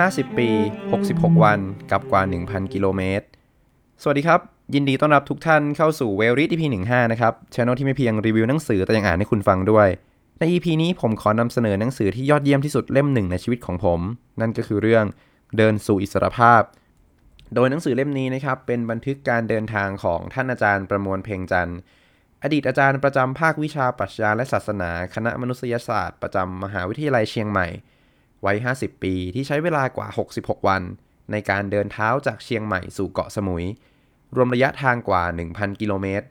50 ปี 66 วัน กับกว่า 1,000 กิโลเมตร สวัสดีครับ ยินดีต้อนรับทุกท่านเข้าสู่เวลริ EP 15นะครับช anel ที่ไม่เพียงรีวิวหนังสือแต่ยังอ่านให้คุณฟังด้วย ใน EP นี้ผมขอนำเสนอหนังสือที่ยอดเยี่ยมที่สุดเล่มหนึ่งในชีวิตของผม นั่นก็คือเรื่องเดินสู่อิสรภาพ โดยหนังสือเล่มนี้นะครับเป็นบันทึกการเดินทางของท่านอาจารย์ประมวลเพ่งจันทร์อดีตอาจารย์ประจำภาควิชาปรัชญาและศาสนา คณะมนุษยศาสตร์ประจำมหาวิทยาลัยเชียงใหม่ วัย 50 ปี ที่ใช้เวลากว่า 66 วัน ในการเดินเท้าจากเชียงใหม่สู่เกาะสมุย รวมระยะทางกว่า 1,000 กิโลเมตร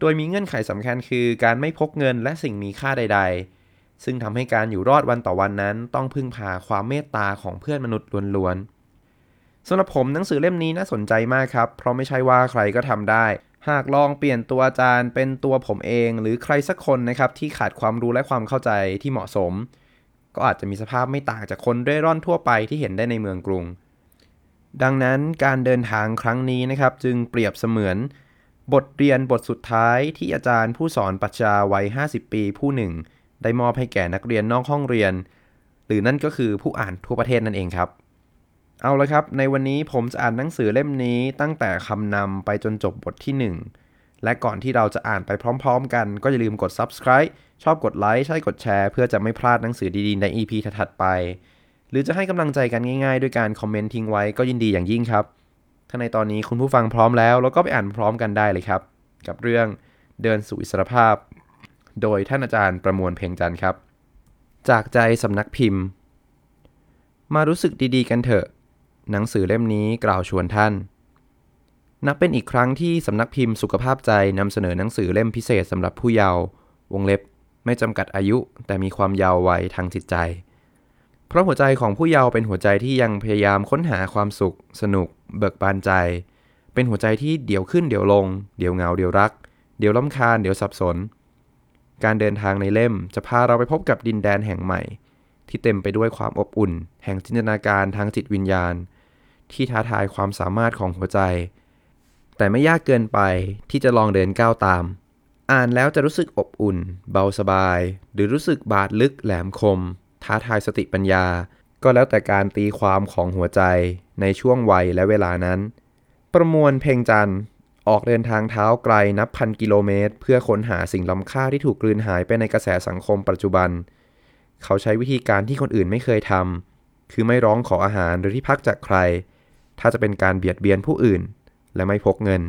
โดยมีเงื่อนไขสำคัญคือการไม่พกเงินและสิ่งมีค่าใด ๆ ซึ่งทำให้การอยู่รอดวันต่อวันนั้น ต้องพึ่งพาความเมตตาของเพื่อนมนุษย์ล้วนๆสำหรับผมหนังสือเล่มนี้น่าสนใจมากครับ เพราะไม่ใช่ว่าใครก็ทำได้หากลองเปลี่ยนตัวอาจารย์เป็นตัวผมเอง หรือใครสักคนนะครับที่ขาดความรู้และความเข้าใจที่เหมาะสม ก็อาจจะมีสภาพไม่ต่างจากคนเร่ร่อนทั่วไปที่เห็นได้ในเมืองกรุง ดังนั้นการเดินทางครั้งนี้นะครับ จึงเปรียบเสมือน บทเรียนบทสุดท้ายที่อาจารย์ผู้สอนปรัชญาวัย 50 ปีผู้หนึ่ง ได้มอบให้แก่นักเรียนนอกห้องเรียน หรือนั่นก็คือผู้อ่านทั่วประเทศนั่นเองครับ เอาละครับ ในวันนี้ผมจะอ่านหนังสือเล่มนี้ตั้งแต่คำนำไปจนจบบทที่ 1 และก่อนที่เราจะอ่านไปพร้อม ๆ กัน ก็อย่าลืมกด subscribe ชอบกดไลค์ ใช่กดแชร์ เพื่อจะไม่พลาดหนังสือดีๆ ใน EP ถัดๆไป หรือจะให้กำลังใจกันง่ายๆ ด้วยการคอมเมนต์ทิ้งไว้ก็ยินดีอย่างยิ่งครับ ถ้าในตอนนี้คุณผู้ฟังพร้อมแล้ว เราก็ไปอ่านพร้อมกันได้เลยครับ กับเรื่องเดินสู่อิสรภาพ โดยท่านอาจารย์ประมวลเพ่งจันทร์ครับ จากใจสำนักพิมพ์ มารู้สึกดีๆ กันเถอะ หนังสือเล่มนี้กล่าวชวนท่าน นับเป็นอีกครั้งที่สำนักพิมพ์สุขภาพใจนำเสนอหนังสือเล่มพิเศษสำหรับผู้เยาว์วงเล็บ ไม่จำกัดอายุแต่มีความยาววัยทางจิตใจ เพราะหัวใจของผู้เยาว์เป็นหัวใจที่ยังพยายามค้นหาความสุข สนุก เบิกบานใจ เป็นหัวใจที่เดี๋ยวขึ้นเดี๋ยวลง เดี๋ยวเหงาเดี๋ยวรัก เดี๋ยวล้ำคาญเดี๋ยวสับสน การเดินทางในเล่มจะพาเราไปพบกับดินแดนแห่งใหม่ ที่เต็มไปด้วยความอบอุ่น แห่งจินตนาการทางจิตวิญญาณ ที่ท้าทายความสามารถของหัวใจ แต่ไม่ยากเกินไปที่จะลองเดินก้าวตาม อ่านแล้วจะรู้สึกอบอุ่น เบาสบาย หรือรู้สึกบาดลึกแหลมคม ท้าทายสติปัญญา ก็แล้วแต่การตีความของหัวใจในช่วงวัยและเวลานั้น ประมวลเพลงจันทร์ออกเดินทางเท้าไกลนับพันกิโลเมตร เพื่อค้นหาสิ่งล้ำค่าที่ถูกกลืนหายไปในกระแสสังคมปัจจุบัน เขาใช้วิธีการที่คนอื่นไม่เคยทำคือไม่ร้องขออาหารหรือที่พักจากใคร ถ้าจะเป็นการเบียดเบียนผู้อื่น และไม่พกเงิน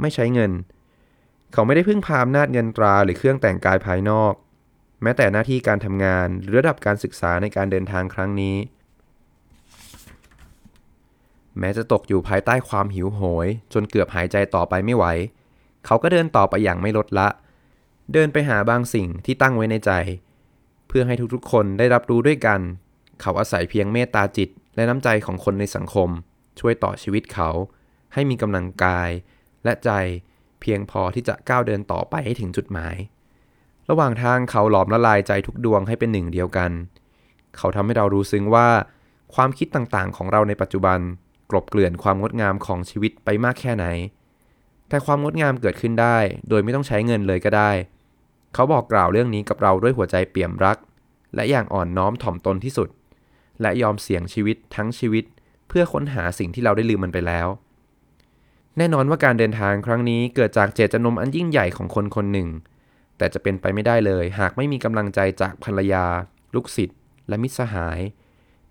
ไม่ใช้เงิน เขาไม่ได้พึ่งพาอำนาจเงินตราหรือเครื่องแต่งกายภายนอก แม้แต่หน้าที่การทำงานหรือระดับการศึกษาในการเดินทางครั้งนี้ แม้จะตกอยู่ภายใต้ความหิวโหย จนเกือบหายใจต่อไปไม่ไหว เขาก็เดินต่อไปอย่างไม่ลดละ เดินไปหาบางสิ่งที่ตั้งไว้ในใจ เพื่อให้ทุกๆ คนได้รับรู้ด้วยกัน เขาอาศัยเพียงเมตตาจิตและน้ำใจของคนในสังคม ช่วยต่อชีวิตเขา ให้มีกำลังกาย และใจ เพียงพอที่จะก้าวเดินต่อไปให้ถึงจุดหมาย ระหว่างทางเขาหลอมละลายใจทุกดวงให้เป็นหนึ่งเดียวกัน เขาทำให้เรารู้ซึ้งว่า ความคิดต่างๆ ของเราในปัจจุบัน กลบเกลื่อนความงดงามของชีวิตไปมากแค่ไหน แต่ความงดงามเกิดขึ้นได้ โดยไม่ต้องใช้เงินเลยก็ได้ เขาบอกกล่าวเรื่องนี้กับเราด้วยหัวใจเปี่ยมรัก และอย่างอ่อนน้อมถ่อมตนที่สุด และยอมเสี่ยงชีวิตทั้งชีวิต เพื่อค้นหาสิ่งที่เราได้ลืมมันไปแล้ว แน่นอนว่าการเดินทางครั้งนี้เกิดจากเจตจำนงอันยิ่งใหญ่ของคนคนหนึ่ง แต่จะเป็นไปไม่ได้เลย หากไม่มีกำลังใจจากภรรยา ลูกศิษย์และมิตรสหาย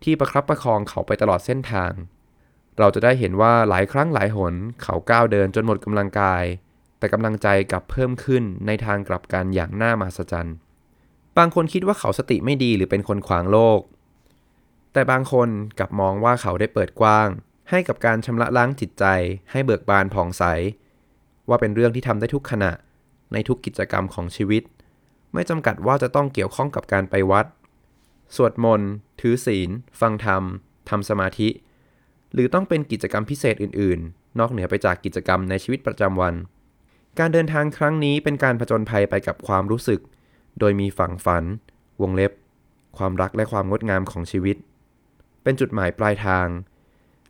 ที่ประครับประคองเขาไปตลอดเส้นทาง เราจะได้เห็นว่าหลายครั้งหลายหน เขาก้าวเดินจนหมดกำลังกาย แต่กำลังใจกลับเพิ่มขึ้นในทางกลับกันอย่างน่ามหัศจรรย์ บางคนคิดว่าเขาสติไม่ดีหรือเป็นคนขวางโลก แต่บางคนกลับมองว่าเขาได้เปิดกว้าง ให้กับการชำระล้างจิตใจให้เบิกบานผ่องใส ว่าเป็นเรื่องที่ทำได้ทุกขณะในทุกกิจกรรมของชีวิต ไม่จำกัดว่าจะต้องเกี่ยวข้องกับการไปวัด สวดมนต์ ถือศีล ฟังธรรมทำสมาธิ หรือต้องเป็นกิจกรรมพิเศษอื่น ๆ นอกเหนือไปจากกิจกรรมในชีวิตประจำวัน การเดินทางครั้งนี้เป็นการผจญภัยไปกับความรู้สึก โดยมีฝั่งฝัน วงเล็บ ความรักและความงดงามของชีวิต เป็นจุดหมายปลายทาง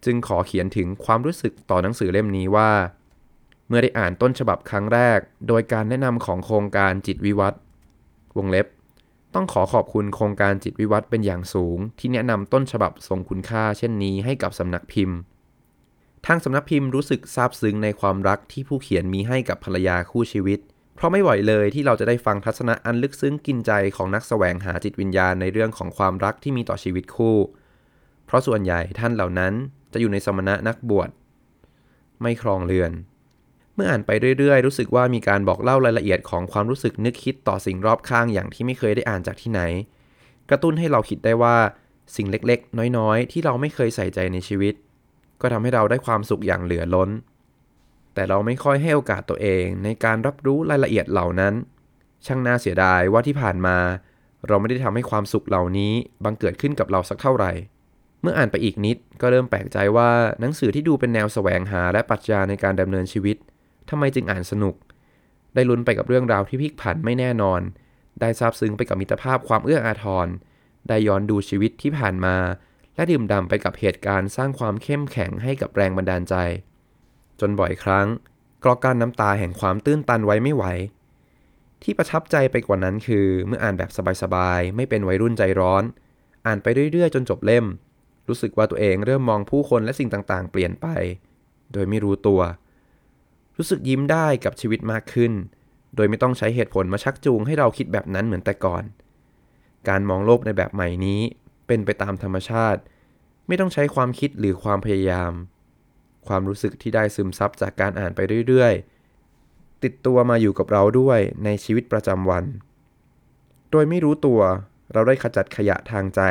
จึงขอเขียนถึงความรู้สึกต่อหนังสือเล่มนี้ว่า เมื่อได้อ่านต้นฉบับครั้งแรก โดยการแนะนำของโครงการจิตวิวัฒน์วงเล็บ ต้องขอขอบคุณโครงการจิตวิวัฒน์เป็นอย่างสูง ที่แนะนำต้นฉบับทรงคุณค่า เช่นนี้ให้กับสำนักพิมพ์ ทางสำนักพิมพ์รู้สึกซาบซึ้งในความรักที่ผู้เขียนมีให้กับภรรยาคู่ชีวิต เพราะไม่ไหวเลยที่เราจะได้ฟังทัศนะอันลึกซึ้งกินใจของนักแสวงหาจิตวิญญาณในเรื่องของความรักที่มีต่อชีวิตคู่ เพราะส่วนใหญ่ท่านเหล่านั้น จะอยู่ในสมณะนักบวช ไม่ครองเรือน เมื่ออ่านไปเรื่อยๆ รู้สึกว่ามีการบอกเล่ารายละเอียดของความรู้สึกนึกคิดต่อสิ่งรอบข้างอย่างที่ไม่เคยได้อ่านจากที่ไหน กระตุ้นให้เราคิดได้ว่าสิ่งเล็กๆ น้อยๆ ที่เราไม่เคยใส่ใจในชีวิต ก็ทำให้เราได้ความสุขอย่างเหลือล้น แต่เราไม่ค่อยให้โอกาสตัวเองในการรับรู้รายละเอียดเหล่านั้น ช่างน่าเสียดายว่าที่ผ่านมา เราไม่ได้ทำให้ความสุขเหล่านี้บังเกิดขึ้นกับเราสักเท่าไหร่ เมื่ออ่านไปอีกนิดก็เริ่มแปลกใจว่าหนังสือที่ดูเป็นแนวแสวงหาและปรัชญาในการดำเนินชีวิตทำไมจึงอ่านสนุก ได้ลุ้นไปกับเรื่องราวที่พลิกผันไม่แน่นอน ได้ซาบซึ้งไปกับมิตรภาพความเอื้ออาทร ได้ย้อนดูชีวิตที่ผ่านมา และดื่มด่ำไปกับเหตุการณ์สร้างความเข้มแข็งให้กับแรงบันดาลใจ จนบ่อยครั้งกรอกการน้ำตาแห่งความตื้นตันไว้ไม่ไหว ที่ประทับใจไปกว่านั้นคือ เมื่ออ่านแบบสบายๆไม่เป็นวัยรุ่นใจร้อน อ่านไปเรื่อยๆ จนจบเล่ม รู้สึกว่าตัวเองเริ่มมองผู้คนและสิ่งต่างๆ เปลี่ยนไป โดยไม่รู้ตัว รู้สึกยิ้มได้กับชีวิตมากขึ้น โดยไม่ต้องใช้เหตุผลมาชักจูงให้เราคิดแบบนั้นเหมือนแต่ก่อน การมองโลกในแบบใหม่นี้เป็นไปตามธรรมชาติ ไม่ต้องใช้ความคิดหรือความพยายาม ความรู้สึกที่ได้ซึมซับจากการอ่านไปเรื่อยๆ ติดตัวมาอยู่กับเราด้วยในชีวิตประจำวัน โดยไม่รู้ตัวเราได้ขจัดขยะทางใจ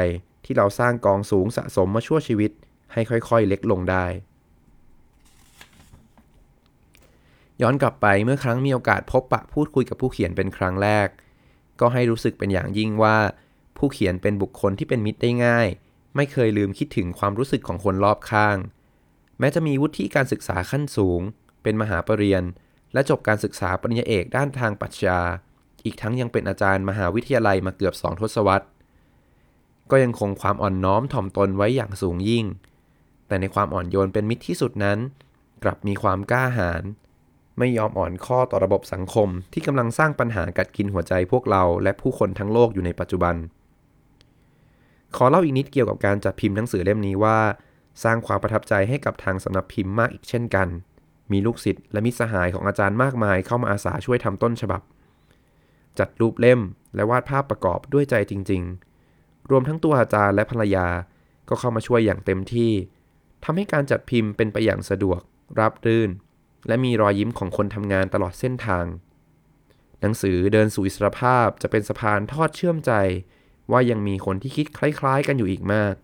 ที่เราสร้างกองสูงสะสมมาชั่วชีวิตให้ค่อยๆ เล็กลงได้ ย้อนกลับไปเมื่อครั้งมีโอกาสพบปะพูดคุยกับผู้เขียนเป็นครั้งแรก ก็ให้รู้สึกเป็นอย่างยิ่งว่า ผู้เขียนเป็นบุคคลที่เป็นมิตรได้ง่าย ไม่เคยลืมคิดถึงความรู้สึกของคนรอบข้าง แม้จะมีวุฒิการศึกษาขั้นสูง เป็นมหาปรริญญาและจบการศึกษาปริญญาเอกด้านทางปรัชญา อีกทั้งยังเป็นอาจารย์มหาวิทยาลัยมาเกือบสองทศวรรษ ก็ยังคงความอ่อนน้อมถ่อมตนไว้อย่างสูงยิ่ง แต่ในความอ่อนโยนเป็นมิตรที่สุดนั้น กลับมีความกล้าหาญไม่ยอมอ่อนข้อต่อระบบสังคมที่กำลังสร้างปัญหากัดกินหัวใจพวกเราและผู้คนทั้งโลกอยู่ในปัจจุบัน ขอเล่าอีกนิดเกี่ยวกับการจัดพิมพ์หนังสือเล่มนี้ว่า สร้างความประทับใจให้กับทางสำนักพิมพ์มากอีกเช่นกัน มีลูกศิษย์และมิตรสหายของอาจารย์มากมายเข้ามาอาสาช่วยทำต้นฉบับ จัดรูปเล่มและวาดภาพประกอบด้วยใจจริง ๆ รวมทั้งตัวอาจารย์และภรรยาก็เข้ามาช่วยอย่างเต็มที่ทำให้การจัดพิมพ์เป็นไปอย่างสะดวก ราบรื่น และมีรอยยิ้มของคนทำงานตลอดเส้นทาง หนังสือเดินสู่อิสรภาพจะเป็นสะพานทอดเชื่อมใจ ว่ายังมีคนที่คิดคล้ายๆ กันอยู่อีกมาก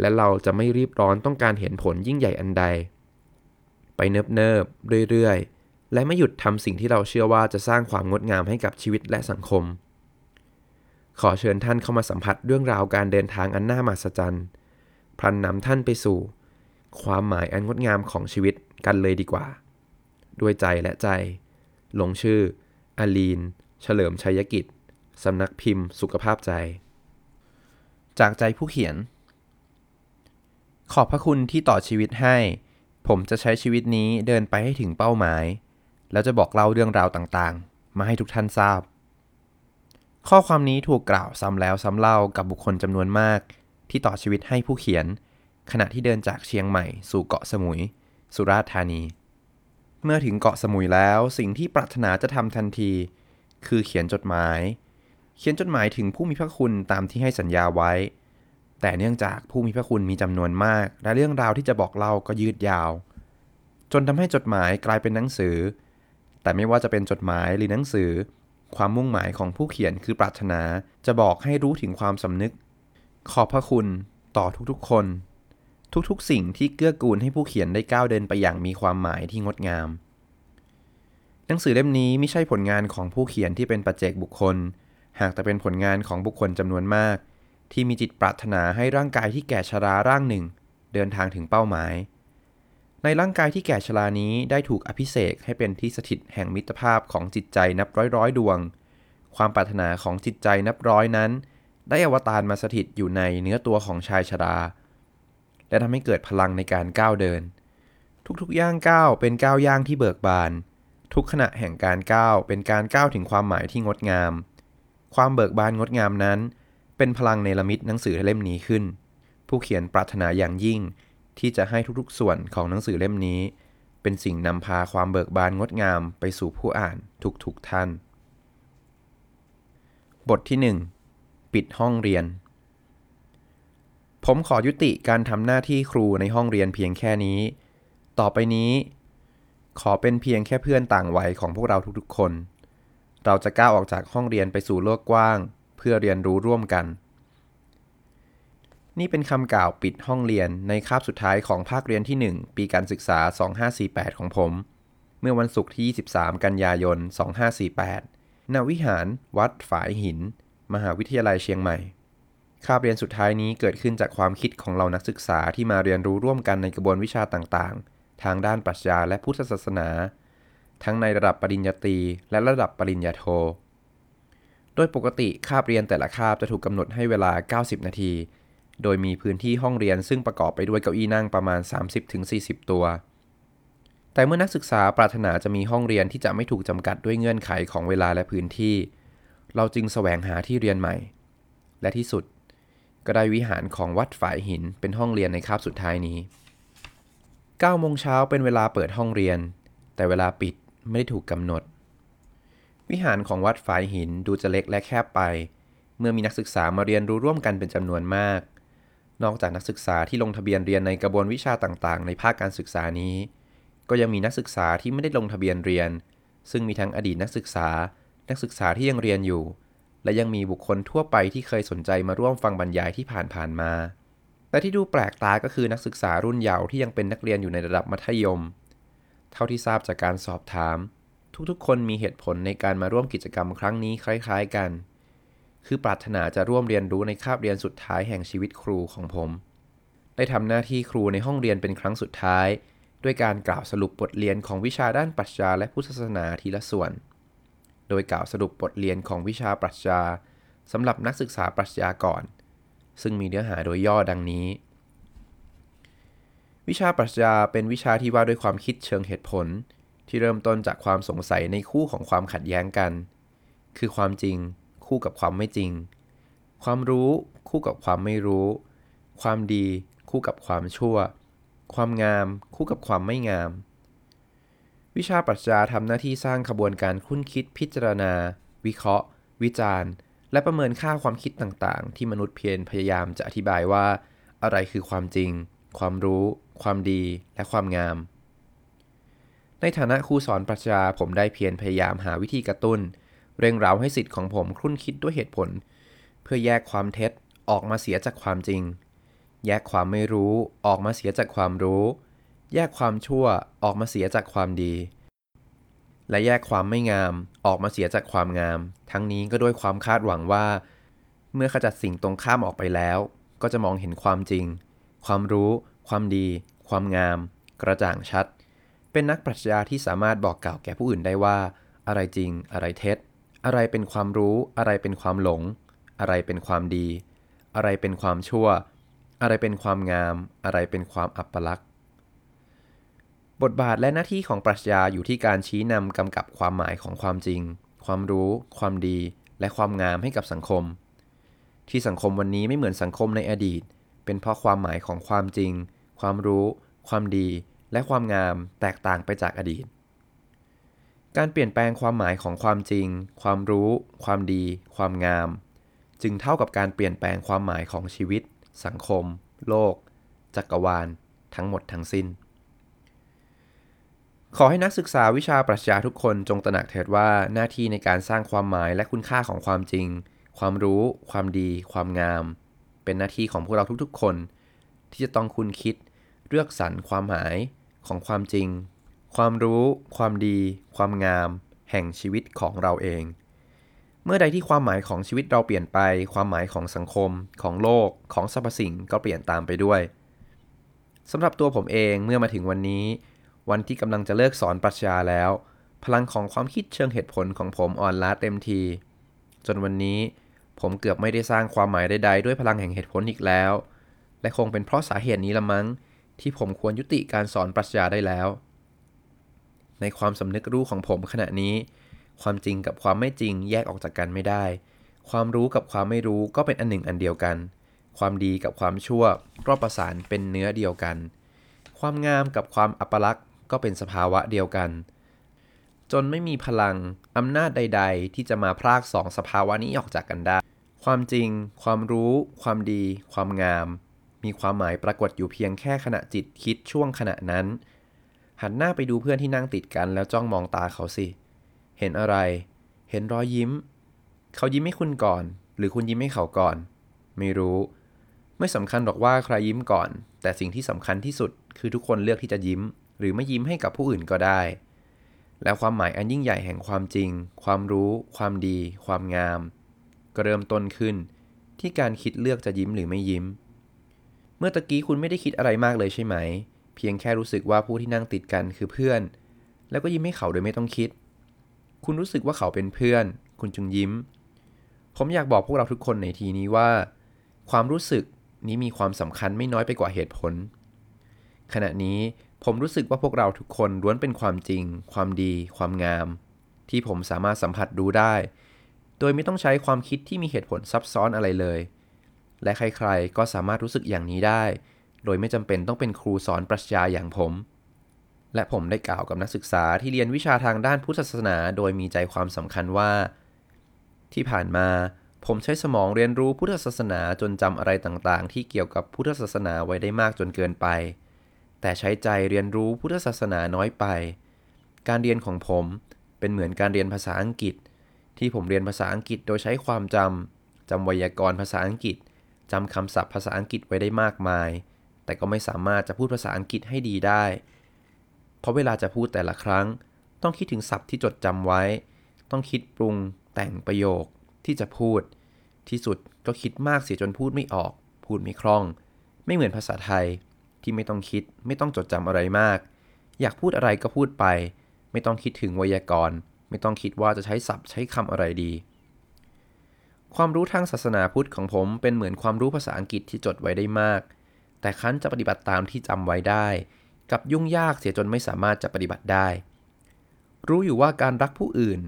และเราจะไม่รีบร้อนต้องการเห็นผลยิ่งใหญ่อันใด ไปเนิบๆเรื่อยๆ และไม่หยุดทำสิ่งที่เราเชื่อว่าจะสร้างความงดงามให้กับชีวิตและสังคม ขอเชิญท่านเข้ามาสัมผัสเรื่องราวการเดินทางอันน่ามหัศจรรย์พลันนำท่านไปสู่ ความหมายอันงดงามของชีวิตกันเลยดีกว่า ด้วยใจและใจ ลงชื่ออลีน เฉลิมชัยกิจสำนักพิมพ์สุขภาพใจ จากใจผู้เขียน ขอบพระคุณที่ต่อชีวิตให้ ผมจะใช้ชีวิตนี้เดินไปให้ถึงเป้าหมาย แล้วจะบอกเล่าเรื่องราวต่างๆ มาให้ทุกท่านทราบ ข้อความนี้ถูกกล่าวซ้ำแล้วซ้ำเล่ากับบุคคลจำนวนมาก ที่ต่อชีวิตให้ผู้เขียน ขณะที่เดินจากเชียงใหม่สู่เกาะสมุย สุราษฎร์ธานี เมื่อถึงเกาะสมุยแล้วสิ่งที่ปรารถนาจะทำทันที คือเขียนจดหมาย เขียนจดหมายถึงผู้มีพระคุณตามที่ให้สัญญาไว้ แต่เนื่องจากผู้มีพระคุณมีจำนวนมาก และเรื่องราวที่จะบอกเล่าก็ยืดยาว จนทำให้จดหมายกลายเป็นหนังสือ แต่ไม่ว่าจะเป็นจดหมายหรือหนังสือ ความมุ่งหมายของผู้เขียนคือปรารถนาจะบอกให้รู้ถึงความสำนึก ขอบพระคุณต่อทุกๆคน ทุกๆสิ่งที่เกื้อกูลให้ผู้เขียนได้ก้าวเดินไปอย่างมีความหมายที่งดงาม หนังสือเล่มนี้ไม่ใช่ผลงานของผู้เขียนที่เป็นปัจเจกบุคคล หากแต่เป็นผลงานของบุคคลจำนวนมาก ที่มีจิตปรารถนาให้ร่างกายที่แก่ชราร่างหนึ่ง เดินทางถึงเป้าหมาย ในร่างกายที่แก่ชรานี้ได้ถูกอภิเษกให้เป็นที่สถิตแห่งมิตรภาพของจิตใจนับร้อยร้อยดวง ความปรารถนาของจิตใจนับร้อยนั้น ได้อวตารมาสถิตอยู่ในเนื้อตัวของชายชรา และทำให้เกิดพลังในการก้าวเดิน ทุกๆย่างก้าวเป็นก้าวย่างที่เบิกบาน ทุกขณะแห่งการก้าวเป็นการก้าวถึงความหมายที่งดงาม ความเบิกบานงดงามนั้น เป็นพลังในละมิตหนังสือเล่มนี้ขึ้น ผู้เขียนปรารถนาอย่างยิ่ง ที่จะให้ทุกๆส่วนของหนังสือเล่มนี้ เป็นสิ่งนำพาความเบิกบานงดงามไปสู่ผู้อ่านทุกๆท่าน บทที่ 1 ปิดห้องเรียน ผมขอยุติการทำหน้าที่ครูในห้องเรียนเพียงแค่นี้ ต่อไปนี้ ขอเป็นเพียงแค่เพื่อนต่างวัยของพวกเราทุกๆคน เราจะก้าวออกจากห้องเรียนไปสู่โลกกว้าง เพื่อเรียนรู้ร่วมกัน นี่เป็นคำกล่าวปิดห้องเรียนในคาบสุดท้ายของภาคเรียนที่ 1 ปีการศึกษา 2548 ของผม เมื่อวันศุกร์ที่ 23 กันยายน 2548 ณ วิหารวัดฝายหิน มหาวิทยาลัยเชียงใหม่ คาบเรียนสุดท้ายนี้เกิดขึ้นจากความคิดของเรานักศึกษาที่มาเรียนรู้ร่วมกันในกระบวนวิชาต่างๆ ทางด้านปรัชญาและพุทธศาสนา ทั้งในระดับปริญญาตรีและระดับปริญญาโท โดยปกติคาบเรียนแต่ละคาบจะถูกกำหนดให้เวลา 90 นาที โดยมีพื้นที่ห้องเรียนซึ่งประกอบไปด้วยเก้าอี้นั่งประมาณ 30-40 ตัว แต่เมื่อนักศึกษาปรารถนาจะมีห้องเรียนที่จะไม่ถูกจำกัดด้วยเงื่อนไขของเวลาและพื้นที่ เราจึงแสวงหาที่เรียนใหม่ และที่สุด ก็ได้วิหารของวัดฝายหินเป็นห้องเรียนในคาบสุดท้ายนี้9โมงเช้าเป็นเวลาเปิดห้องเรียน แต่เวลาปิดไม่ได้ถูกกำหนด วิหารของวัดฝายหินดูจะเล็กและแคบไป เมื่อมีนักศึกษามาเรียนรู้ร่วมกันเป็นจำนวนมาก นอกจากนักศึกษาที่ลงทะเบียนเรียนในกระบวนวิชาต่างๆ ในภาคการศึกษานี้ ก็ยังมีนักศึกษาที่ไม่ได้ลงทะเบียนเรียน ซึ่งมีทั้งอดีตนักศึกษา นักศึกษาที่ยังเรียนอยู่ และยังมีบุคคลทั่วไปที่เคยสนใจมาร่วมฟังบรรยายที่ผ่านๆมาแต่ที่ดูแปลกตาก็คือนักศึกษารุ่นเยาว์ที่ยังเป็นนักเรียนอยู่ในระดับมัธยม เท่าที่ทราบจากการสอบถาม ทุกๆ คนมีเหตุผลในการมาร่วมกิจกรรมครั้งนี้คล้าย ๆ กัน คือปรารถนาจะร่วมเรียนรู้ในคาบเรียนสุดท้ายแห่งชีวิตครูของผม ได้ทำหน้าที่ครูในห้องเรียนเป็นครั้งสุดท้าย ด้วยการกล่าวสรุปบทเรียนของวิชาด้านปรัชญาและพุทธศาสนาทีละส่วน โดยกล่าวสรุปบทเรียนของวิชาปรัชญาสำหรับนักศึกษาปรัชญาก่อน ซึ่งมีเนื้อหาโดยย่อดังนี้ วิชาปรัชญาเป็นวิชาที่ว่าด้วยความคิดเชิงเหตุผล ที่เริ่มต้นจากความสงสัยในคู่ของความขัดแย้งกัน คือความจริง คู่กับความไม่จริง ความรู้คู่กับความไม่รู้ ความดีคู่กับความชั่ว ความงามคู่กับความไม่งาม วิชาปรัชญาทำหน้าที่สร้างขบวนการคุ้นคิดพิจารณา วิเคราะห์ วิจารณ์ และประเมินค่าความคิดต่างๆ ที่มนุษย์เพียรพยายามจะอธิบายว่า อะไรคือความจริง ความรู้ ความดี และความงาม ในฐานะครูสอนปรัชญาผมได้เพียรพยายามหาวิธีกระตุ้น เร่งเร้าให้สิทธิ์ของผมครุ่นคิดด้วยเหตุผล เพื่อแยกความเท็จออกมาเสียจากความจริง แยกความไม่รู้ออกมาเสียจากความรู้ แยกความชั่วออกมาเสียจากความดี และแยกความไม่งามออกมาเสียจากความงาม ทั้งนี้ก็ด้วยความคาดหวังว่า เมื่อขจัดสิ่งตรงข้ามออกไปแล้ว ก็จะมองเห็นความจริง ความรู้ ความดี ความงาม กระจ่างชัด เป็นนักปรัชญาที่สามารถบอกกล่าวแก่ผู้อื่นได้ว่า อะไรจริงอะไรเท็จ อะไรเป็นความรู้ อะไรเป็นความหลง อะไรเป็นความดี อะไรเป็นความชั่ว อะไรเป็นความงาม อะไรเป็นความอัปลักษณ์บทบาทและหน้าที่ของปรัชญาอยู่ที่การชี้นำกำกับความหมายของความจริง ความรู้ ความดี และความงามให้กับสังคม ที่สังคมวันนี้ไม่เหมือนสังคมในอดีต เป็นเพราะความหมายของความจริง ความรู้ ความดี และความงามแตกต่างไปจากอดีต การเปลี่ยนแปลงความหมายของความจริง ความรู้ ความดี ความงาม จึงเท่ากับการเปลี่ยนแปลงความหมายของชีวิต สังคม โลก จักรวาล ทั้งหมดทั้งสิ้น ขอให้นักศึกษาวิชาปรัชญาทุกคนจงตระหนักเถิดว่าหน้าที่ในการสร้างความหมายและคุณค่าของความจริง ความรู้ ความดี ความงาม เป็นหน้าที่ของพวกเราทุกๆ คน ที่จะต้องคุณคิดเลือกสรรความหมายของความจริง ความรู้ ความดี ความงาม แห่งชีวิตของเราเอง เมื่อใดที่ความหมายของชีวิตเราเปลี่ยนไป ความหมายของสังคม ของโลก ของสรรพสิ่งก็เปลี่ยนตามไปด้วยสำหรับตัวผมเองเมื่อมาถึงวันนี้ วันที่กำลังจะเลิกสอนปรัชญาแล้ว พลังของความคิดเชิงเหตุผลของผมอ่อนล้าเต็มที จนวันนี้ผมเกือบไม่ได้สร้างความหมายใดๆด้วยพลังแห่งเหตุผลอีกแล้ว และคงเป็นเพราะสาเหตุนี้ละมั้ง ที่ผมควรยุติการสอนปรัชญาได้แล้ว ในความสำนึกรู้ของผมขณะนี้ ความจริงกับความไม่จริงแยกออกจากกันไม่ได้ ความรู้กับความไม่รู้ก็เป็นอันหนึ่งอันเดียวกัน ความดีกับความชั่วก็ประสานเป็นเนื้อเดียวกัน ความงามกับความอัปลักษณ์ก็เป็นสภาวะเดียวกัน จนไม่มีพลังอำนาจใด ๆ ที่จะมาพรากสองสภาวะนี้ออกจากกันได้ ความจริง ความรู้ ความดี ความงาม มีความหมายปรากฏอยู่เพียงแค่ขณะจิตคิดช่วงขณะนั้น หันหน้าไปดูเพื่อนที่นั่งติดกันแล้วจ้องมองตาเขาสิ เห็นอะไร เห็นรอยยิ้ม เขายิ้มให้คุณก่อน หรือคุณยิ้มให้เขาก่อน ไม่รู้ ไม่สำคัญหรอกว่าใครยิ้มก่อน แต่สิ่งที่สำคัญที่สุดคือทุกคนเลือกที่จะยิ้ม หรือไม่ยิ้มให้กับผู้อื่นก็ได้ แล้วความหมายอันยิ่งใหญ่แห่งความจริง ความรู้ ความดี ความงาม ก็เริ่มต้นขึ้น ที่การคิดเลือกจะยิ้มหรือไม่ยิ้ม เมื่อตะกี้คุณไม่ได้คิดอะไรมากเลยใช่ไหม พียงแค่รู้สึกว่าผู้ที่นั่งติดกันคือเพื่อน แล้วก็ยิ้มให้เขาโดยไม่ต้องคิด คุณรู้สึกว่าเขาเป็นเพื่อน คุณจึงยิ้ม ผมอยากบอกพวกเราทุกคนในทีนี้ว่า ความรู้สึกนี้มีความสำคัญไม่น้อยไปกว่าเหตุผล ขณะนี้ผมรู้สึกว่าพวกเราทุกคนล้วนเป็นความจริง ความดี ความงาม ที่ผมสามารถสัมผัสดูได้ โดยไม่ต้องใช้ความคิดที่มีเหตุผลซับซ้อนอะไรเลย และใครๆก็สามารถรู้สึกอย่างนี้ได้ โดยไม่จำเป็นต้องเป็นครูสอนปรัชญาอย่างผม และผมได้กล่าวกับนักศึกษาที่เรียนวิชาทางด้านพุทธศาสนา โดยมีใจความสำคัญว่า ที่ผ่านมาผมใช้สมองเรียนรู้พุทธศาสนาจนจำอะไรต่างๆ ที่เกี่ยวกับพุทธศาสนาไว้ได้มากจนเกินไป แต่ใช้ใจเรียนรู้พุทธศาสนาน้อยไป การเรียนของผมเป็นเหมือนการเรียนภาษาอังกฤษ ที่ผมเรียนภาษาอังกฤษโดยใช้ความจำจำไวยากรณ์ภาษาอังกฤษจำคำศัพท์ภาษาอังกฤษไว้ได้มากมาย แต่ก็ไม่สามารถจะพูดภาษาอังกฤษให้ดีได้ เพราะเวลาจะพูดแต่ละครั้ง ต้องคิดถึงศัพท์ที่จดจำไว้ ต้องคิดปรุงแต่งประโยคที่จะพูด ที่สุดก็คิดมากเสียจนพูดไม่ออก พูดไม่คล่อง ไม่เหมือนภาษาไทยที่ไม่ต้องคิด ไม่ต้องจดจำอะไรมาก อยากพูดอะไรก็พูดไป ไม่ต้องคิดถึงไวยากรณ์ ไม่ต้องคิดว่าจะใช้ศัพท์ใช้คำอะไรดีความรู้ทางศาสนาพุทธของผมเป็นเหมือนความรู้ภาษาอังกฤษที่จดไว้ได้มาก แต่คั้นจะปฏิบัติตามที่จำไว้ได้ กับยุ่งยากเสียจนไม่สามารถจะปฏิบัติได้ รู้อยู่ว่าการรักผู้อื่น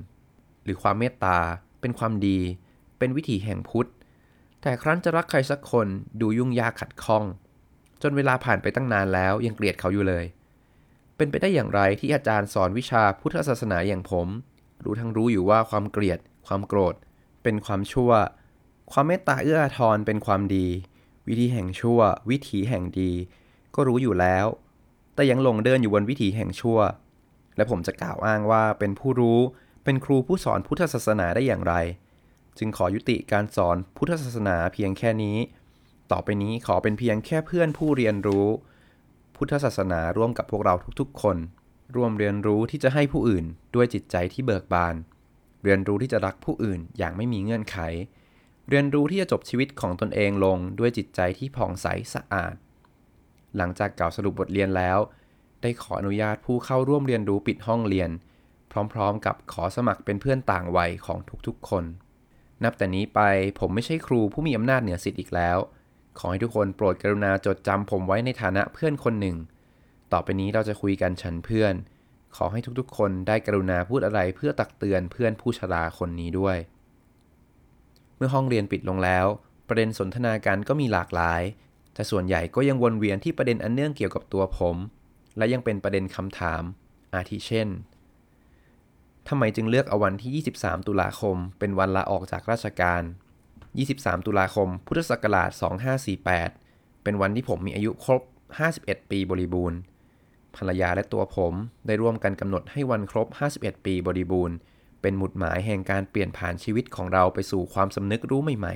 หรือความเมตตา เป็นความดี เป็นวิถีแห่งพุทธ แต่ครั้นจะรักใครสักคนดูยุ่งยากขัดข้อง จนเวลาผ่านไปตั้งนานแล้วยังเกลียดเขาอยู่เลย เป็นไปได้อย่างไรที่อาจารย์สอนวิชาพุทธศาสนาอย่างผม รู้ทั้งรู้อยู่ว่าความเกลียด ความโกรธ เป็นความชั่ว ความเมตตาเอื้ออาทรเป็นความดี วิธีแห่งชั่ว วิถีแห่งดี ก็รู้อยู่แล้ว แต่ยังหลงเดินอยู่บนวิถีแห่งชั่ว และผมจะกล่าวอ้างว่าเป็นผู้รู้เป็นครูผู้สอนพุทธศาสนาได้อย่างไร จึงขอยุติการสอนพุทธศาสนาเพียงแค่นี้ ต่อไปนี้ขอเป็นเพียงแค่เพื่อนผู้เรียนรู้ พุทธศาสนาร่วมกับพวกเราทุกๆ คน ร่วมเรียนรู้ที่จะให้ผู้อื่นด้วยจิตใจที่เบิกบาน เรียนรู้ที่จะรักผู้อื่นอย่างไม่มีเงื่อนไข เรียนรู้ที่จะจบชีวิตของตนเองลงด้วยจิตใจที่ผ่องใสสะอาด หลังจากกล่าวสรุปบทเรียนแล้ว ได้ขออนุญาตผู้เข้าร่วมเรียนรู้ปิดห้องเรียน พร้อมๆ กับขอสมัครเป็นเพื่อนต่างวัยของทุกๆ คน นับแต่นี้ไปผมไม่ใช่ครูผู้มีอำนาจเหนือสิทธิ์อีกแล้ว ขอให้ทุกคนโปรดกรุณาจดจำผมไว้ในฐานะเพื่อนคนหนึ่ง ต่อไปนี้เราจะคุยกันฉันเพื่อน ขอให้ทุกๆ คนได้กรุณาพูดอะไรเพื่อตักเตือนเพื่อนผู้ชราคนนี้ด้วย มื่อห้องเรียนปิดลงแล้ว ประเด็นสนทนากันก็มีหลากหลาย แต่ส่วนใหญ่ก็ยังวนเวียนที่ประเด็นอันเนื่องเกี่ยวกับตัวผม และยังเป็นประเด็นคำถาม อาทิเช่นทำไมจึงเลือกเอาวันที่ 23 ตุลาคม เป็นวันลาออกจากราชการ 23 ตุลาคม พุทธศักราช 2548 เป็นวันที่ผมมีอายุครบ 51 ปีบริบูรณ์ ภรรยาและตัวผมได้ร่วมกันกำหนดให้วันครบ 51 ปีบริบูรณ์ เป็นหมุดหมายแห่งการเปลี่ยนผ่านชีวิตของเราไปสู่ความสำนึกรู้ใหม่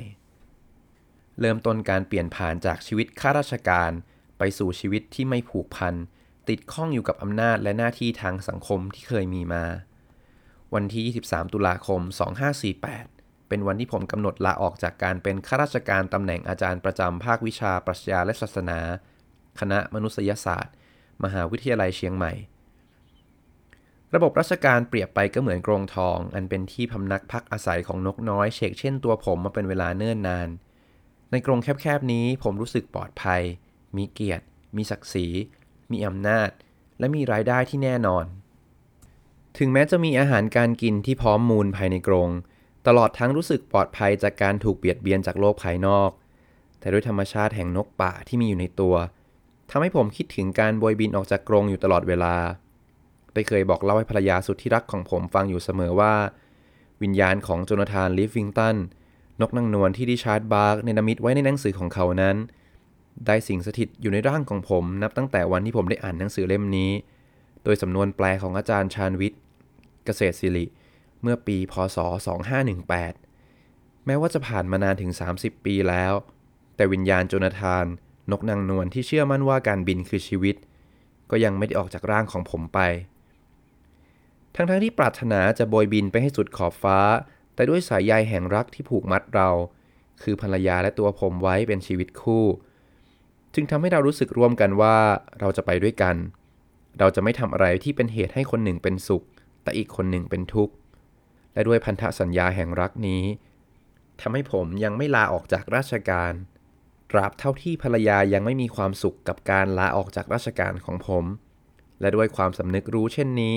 ๆ เริ่มต้นการเปลี่ยนผ่านจากชีวิตข้าราชการ ไปสู่ชีวิตที่ไม่ผูกพัน ติดข้องอยู่กับอำนาจและหน้าที่ทางสังคมที่เคยมีมา วันที่ 23 ตุลาคม 2548 เป็นวันที่ผมกำหนดลาออกจากการเป็นข้าราชการตำแหน่งอาจารย์ประจำภาควิชาปรัชญาและศาสนา คณะมนุษยศาสตร์ มหาวิทยาลัยเชียงใหม่ ระบบราชการเปรียบไปก็เหมือนกรงทอง อันเป็นที่พำนักพักอาศัยของนกน้อยเชกเช่นตัวผมมาเป็นเวลาเนิ่นนาน ในกรงแคบๆนี้ผมรู้สึกปลอดภัย มีเกียรติ มีศักดิ์ศรี มีอำนาจ และมีรายได้ที่แน่นอน ถึงแม้จะมีอาหารการกินที่พร้อมมูลภายในกรงตลอดทั้งรู้สึกปลอดภัยจากการถูกเบียดเบียนจากโลกภายนอก แต่ด้วยธรรมชาติแห่งนกป่าที่มีอยู่ในตัวทำให้ผมคิดถึงการโบยบินออกจากกรงอยู่ตลอดเวลา ได้เคยบอกเล่าให้ภรรยาสุดที่รักของผมฟังอยู่เสมอว่า วิญญาณของโจนาธานลิฟวิงตันนกนางนวลที่ดิชาร์ดบาร์กเนนามิตไว้ในหนังสือของเขานั้น ได้สิงสถิตอยู่ในร่างของผมนับตั้งแต่วันที่ผมได้อ่านหนังสือเล่มนี้ โดยสำนวนแปลของอาจารย์ชาญวิทย์ เกษตรศิริ เมื่อปีพศ 2518 แม้ว่าจะผ่านมานานถึง 30 ปีแล้ว แต่วิญญาณโจนาธาน นกนางนวลที่เชื่อมั่นว่าการบินคือชีวิต ก็ยังไม่ได้ออกจากร่างของผมไป ทั้งๆทที่ปรารถนาจะโบยบินไปให้สุดขอบฟ้า แต่ด้วยสายใยแห่งรักที่ผูกมัดเรา คือภรรยาและตัวผมไว้เป็นชีวิตคู่ จึงทำให้เรารู้สึกร่วมกันว่าเราจะไปด้วยกัน เราจะไม่ทำอะไรที่เป็นเหตุให้คนหนึ่งเป็นสุข แต่อีกคนหนึ่งเป็นทุกข์ และด้วยพันธสัญญาแห่งรักนี้ทำให้ผมยังไม่ลาออกจากราชการตราบเท่าที่ภรรยายังไม่มีความสุขกับการลาออกจากราชการของผม และด้วยความสำนึกรู้เช่นนี้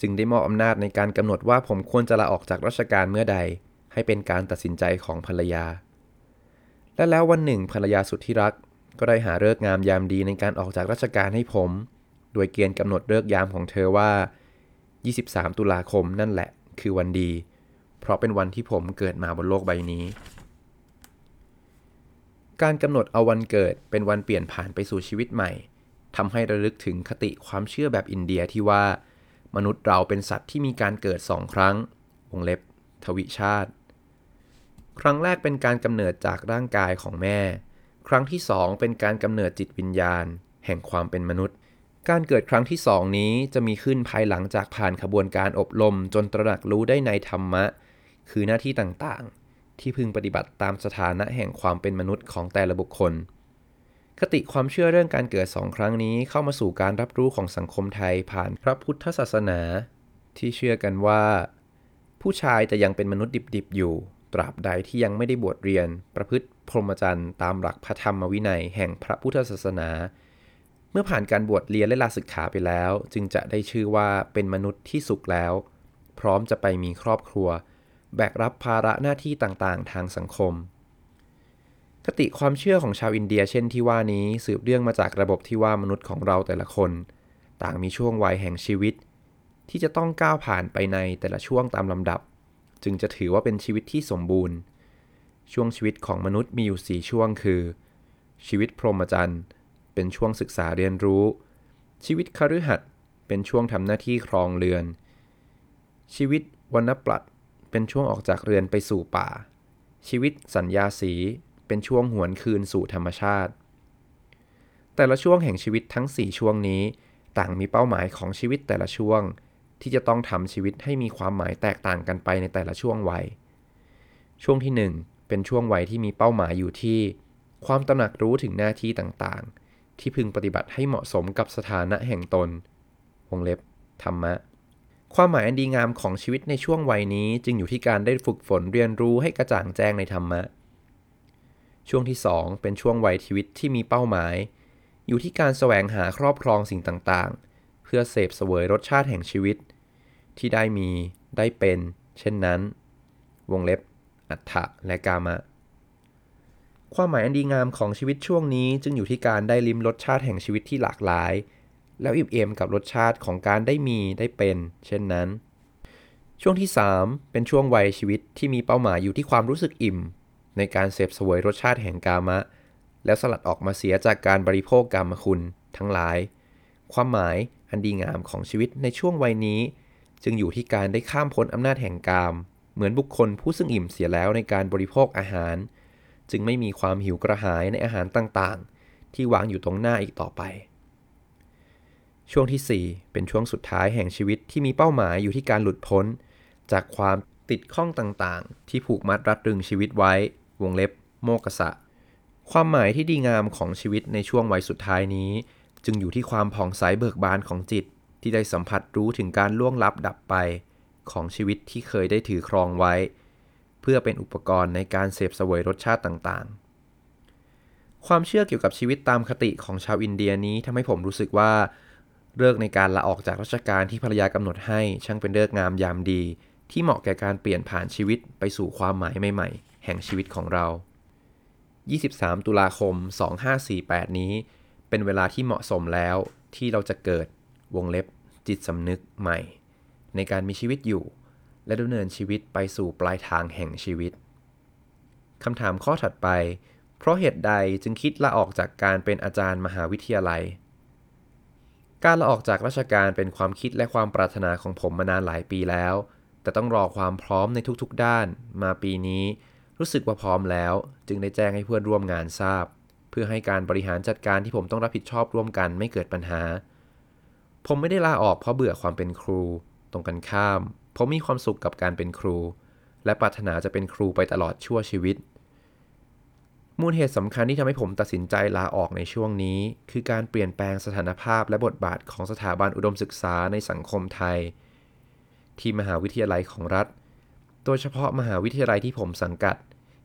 จึงได้มอบอำนาจในการกำหนดว่าผมควรจะลาออกจากราชการเมื่อใด ให้เป็นการตัดสินใจของภรรยา และแล้ววันหนึ่งภรรยาสุดที่รัก ก็ได้หาเลิกงามยามดีในการออกจากราชการให้ผม โดยเกณฑ์กำหนดเลิกยามของเธอว่า 23 ตุลาคมนั่นแหละ คือวันดี เพราะเป็นวันที่ผมเกิดมาบนโลกใบนี้ การกำหนดเอาวันเกิดเป็นวันเปลี่ยนผ่านไปสู่ชีวิตใหม่ทำให้ระลึกถึงคติความเชื่อแบบอินเดียที่ว่า มนุษย์เราเป็นสัตว์ที่มีการเกิดสองครั้ง วงเล็บ ทวิชาติ ครั้งแรกเป็นการกำเนิดจากร่างกายของแม่ ครั้งที่สองเป็นการกำเนิดจิตวิญญาณ แห่งความเป็นมนุษย์ การเกิดครั้งที่สองนี้จะมีขึ้นภายหลังจากผ่านขบวนการอบรมจนตระหนักรู้ได้ในธรรมะ คือหน้าที่ต่างๆ ที่พึงปฏิบัติตามสถานะแห่งความเป็นมนุษย์ของแต่ละบุคคล คติความเชื่อเรื่องการเกิดสองครั้งนี้เข้ามาสู่การรับรู้ของสังคมไทยผ่านพระพุทธศาสนา ที่เชื่อกันว่า ผู้ชายจะยังเป็นมนุษย์ดิบๆอยู่ ตราบใดที่ยังไม่ได้บวชเรียน ประพฤติพรหมจรรย์ตามหลักพระธรรมวินัยแห่งพระพุทธศาสนา เมื่อผ่านการบวชเรียนและลาศึกขาไปแล้ว จึงจะได้ชื่อว่าเป็นมนุษย์ที่สุขแล้ว พร้อมจะไปมีครอบครัว แบกรับภาระหน้าที่ต่างๆ ทางสังคม คติความเชื่อของชาวอินเดียเช่นที่ว่านี้สืบเนื่องมาจากระบบที่ว่ามนุษย์ของเราแต่ละคน ต่างมีช่วงวัยแห่งชีวิต ที่จะต้องก้าวผ่านไปในแต่ละช่วงตามลำดับ จึงจะถือว่าเป็นชีวิตที่สมบูรณ์ ช่วงชีวิตของมนุษย์มีอยู่ 4 ช่วงคือ ชีวิตพรหมจรรย์เป็นช่วงศึกษาเรียนรู้ ชีวิตคฤหัสถ์เป็นช่วงทำหน้าที่ครองเรือน ชีวิตวรรณปลัดเป็นช่วงออกจากเรือนไปสู่ป่า ชีวิตสัญญาสี เป็นช่วงหวนคืนสู่ธรรมชาติ แต่ละช่วงแห่งชีวิตทั้ง 4 ช่วงนี้ ต่างมีเป้าหมายของชีวิตแต่ละช่วง ที่จะต้องทำชีวิตให้มีความหมายแตกต่างกันไปในแต่ละช่วงวัย ช่วงที่ 1 เป็นช่วงวัยที่มีเป้าหมายอยู่ที่ ความตระหนักรู้ถึงหน้าที่ต่างๆ ที่พึงปฏิบัติให้เหมาะสมกับสถานะแห่งตน วงเล็บ ธรรมะความหมายอันดีงามของชีวิตในช่วงวัยนี้จึงอยู่ที่การได้ฝึกฝนเรียนรู้ให้กระจ่างแจ้งในธรรมะ ช่วงที่ 2 เป็นช่วงวัยชีวิตที่มีเป้าหมาย อยู่ที่การแสวงหาครอบครองสิ่งต่างๆ เพื่อเสพเสวยรสชาติแห่งชีวิต ที่ได้มีได้เป็น เช่นนั้น วงเล็บ อัฏฐะและกามะ ความหมายอันดีงามของชีวิตช่วงนี้จึงอยู่ที่การได้ลิ้มรสชาติแห่งชีวิตที่หลากหลาย แล้วอิ่มเอมกับรสชาติของการได้มีได้เป็น เช่นนั้น ช่วงที่ 3 เป็นช่วงวัยชีวิตที่มีเป้าหมายอยู่ที่ความรู้สึกอิ่ม ในการเสพสวยรสชาติแห่งกามะ แล้วสลัดออกมาเสียจากการบริโภคกามคุณทั้งหลาย ความหมายอันดีงามของชีวิตในช่วงวัยนี้ จึงอยู่ที่การได้ข้ามพ้นอำนาจแห่งกาม เหมือนบุคคลผู้ซึ่งอิ่มเสียแล้วในการบริโภคอาหาร จึงไม่มีความหิวกระหายในอาหารต่างๆ ที่วางอยู่ตรงหน้าอีกต่อไป ช่วงที่ 4 เป็นช่วงสุดท้ายแห่งชีวิตที่มีเป้าหมายอยู่ที่การหลุดพ้น จากความติดข้องต่างๆ ที่ผูกมัดรัดรึงชีวิตไว้ วงเล็บ โมกษะ ความหมายที่ดีงามของชีวิตในช่วงวัยสุดท้ายนี้ จึงอยู่ที่ความผ่องใสเบิกบานของจิต ที่ได้สัมผัสรู้ถึงการล่วงลับดับไป ของชีวิตที่เคยได้ถือครองไว้ เพื่อเป็นอุปกรณ์ในการเสพสวยรสชาติต่างๆ ความเชื่อเกี่ยวกับชีวิตตามคติของชาวอินเดียนี้ทำให้ผมรู้สึกว่าเลิกในการลาออกจากราชการที่ภรรยากำหนดให้ช่างเป็นเลิกงามยามดี ที่เหมาะแก่การเปลี่ยนผ่านชีวิตไปสู่ความหมายใหม่ๆ แห่งชีวิตของเรา 23 ตุลาคม 2548 นี้ เป็นเวลาที่เหมาะสมแล้วที่เราจะเกิดวงเล็บจิตสำนึกใหม่ ในการมีชีวิตอยู่ และดำเนินชีวิตไปสู่ปลายทางแห่งชีวิตคำถามข้อถัดไป เพราะเหตุใดจึงคิดลาออกจากการเป็นอาจารย์มหาวิทยาลัย การลาออกจากราชการเป็นความคิดและความปรารถนาของผมมานานหลายปีแล้ว แต่ต้องรอความพร้อมในทุกๆด้าน มาปีนี้ รู้สึกว่าพร้อมแล้ว จึงได้แจ้งให้เพื่อนร่วมงานทราบ เพื่อให้การบริหารจัดการที่ผมต้องรับผิดชอบร่วมกันไม่เกิดปัญหา ผมไม่ได้ลาออกเพราะเบื่อความเป็นครู ตรงกันข้าม ผมมีความสุขกับการเป็นครู และปรารถนาจะเป็นครูไปตลอดชั่วชีวิต มูลเหตุสำคัญที่ทำให้ผมตัดสินใจลาออกในช่วงนี้ คือการเปลี่ยนแปลงสถานภาพและบทบาทของสถาบันอุดมศึกษาในสังคมไทย ที่มหาวิทยาลัยของรัฐ โดยเฉพาะมหาวิทยาลัยที่ผมสังกัด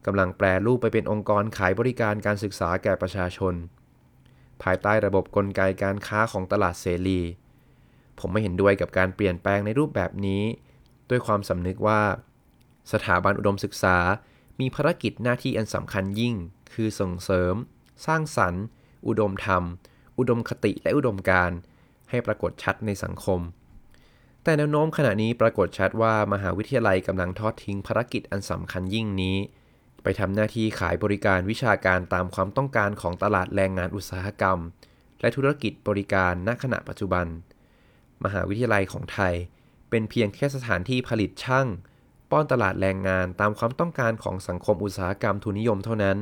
กำลังแปลรูปไปเป็นองค์กรขายบริการการศึกษาแก่ประชาชน ภายใต้ระบบกลไกการค้าของตลาดเสรี ผมไม่เห็นด้วยกับการเปลี่ยนแปลงในรูปแบบนี้ ด้วยความสำนึกว่า สถาบันอุดมศึกษา มีภารกิจหน้าที่อันสำคัญยิ่ง คือส่งเสริม สร้างสรรค์ อุดมธรรม อุดมคติและอุดมการให้ปรากฏชัดในสังคม แต่แนวโน้มขณะนี้ปรากฏชัดว่ามหาวิทยาลัยกำลังทอดทิ้งภารกิจอันสำคัญยิ่งนี้ ไปทำหน้าที่ขายบริการวิชาการตามความต้องการของตลาดแรงงานอุตสาหกรรม และธุรกิจบริการณขณะปัจจุบัน มหาวิทยาลัยของไทย เป็นเพียงแค่สถานที่ผลิตช่าง ป้อนตลาดแรงงานตามความต้องการของสังคมอุตสาหกรรมทุนนิยมเท่านั้น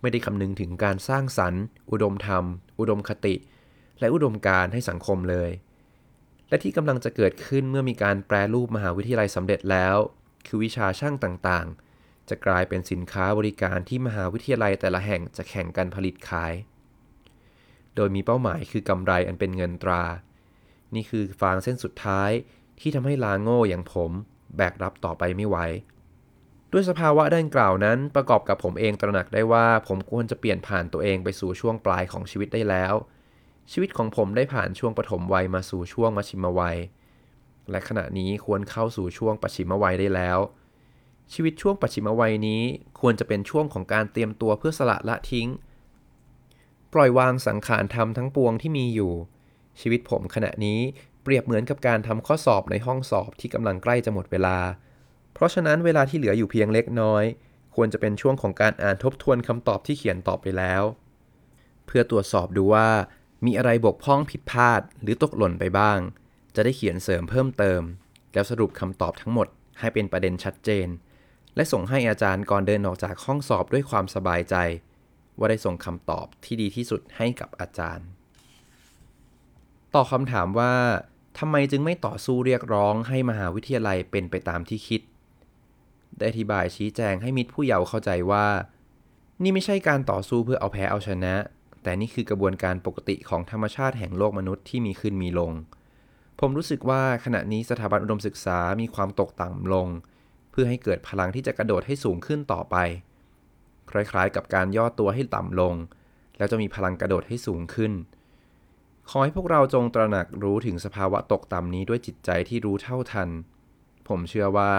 ไม่ได้คำนึงถึงการสร้างสรรค์ อุดมธรรม อุดมคติ และอุดมการให้สังคมเลย และที่กำลังจะเกิดขึ้นเมื่อมีการแปรรูปมหาวิทยาลัยสำเร็จแล้ว คือวิชาช่างต่างๆ จะกลายเป็นสินค้าบริการที่มหาวิทยาลัยแต่ละแห่งจะแข่งกันผลิตขาย โดยมีเป้าหมายคือกำไรอันเป็นเงินตรา นี่คือฟางเส้นสุดท้ายที่ทำให้ลาโง่อย่างผมแบกรับต่อไปไม่ไหว ด้วยสภาวะดังกล่าวนั้นประกอบกับผมเองตระหนักได้ว่าผมควรจะเปลี่ยนผ่านตัวเองไปสู่ช่วงปลายของชีวิตได้แล้ว ชีวิตของผมได้ผ่านช่วงปฐมวัยมาสู่ช่วงมัชิมวัย และขณะนี้ควรเข้าสู่ช่วงปัจฉิมวัยได้แล้ว ชีวิตช่วงปัจฉิมวัยนี้ควรจะเป็นช่วงของการเตรียมตัวเพื่อสละละทิ้ง ปล่อยวางสังขารธรรมทั้งปวงที่มีอยู่ ชีวิตผมขณะนี้เปรียบเหมือนกับการทำข้อสอบในห้องสอบที่กำลังใกล้จะหมดเวลา เพราะฉะนั้นเวลาที่เหลืออยู่เพียงเล็กน้อย ควรจะเป็นช่วงของการอ่านทบทวนคำตอบที่เขียนตอบไปแล้ว เพื่อตรวจสอบดูว่า มีอะไรบกพร่องผิดพลาดหรือตกหล่นไปบ้าง จะได้เขียนเสริมเพิ่มเติม แล้วสรุปคำตอบทั้งหมดให้เป็นประเด็นชัดเจน และส่งให้อาจารย์ก่อนเดินออกจากห้องสอบด้วยความสบายใจ ว่าได้ส่งคำตอบที่ดีที่สุดให้กับอาจารย์ ต่อคำถามว่าทำไมจึงไม่ต่อสู้เรียกร้องให้มหาวิทยาลัยเป็นไปตามที่คิด ได้อธิบายชี้แจงให้มิตรผู้เยาว์เข้าใจว่า นี่ไม่ใช่การต่อสู้เพื่อเอาแพ้เอาชนะ แต่นี่คือกระบวนการปกติของธรรมชาติแห่งโลกมนุษย์ที่มีขึ้นมีลง ผมรู้สึกว่าขณะนี้สถาบันอุดมศึกษามีความตกต่ำลง พื่อให้เกิดพลังที่จะกระโดดให้สูงขึ้นต่อไป คล้ายๆ กับการย่อตัวให้ต่ำลง แล้วจะมีพลังกระโดดให้สูงขึ้น ขอให้พวกเราจงตระหนักรู้ถึงสภาวะตกต่ำนี้ด้วยจิตใจที่รู้เท่าทัน ผมเชื่อว่า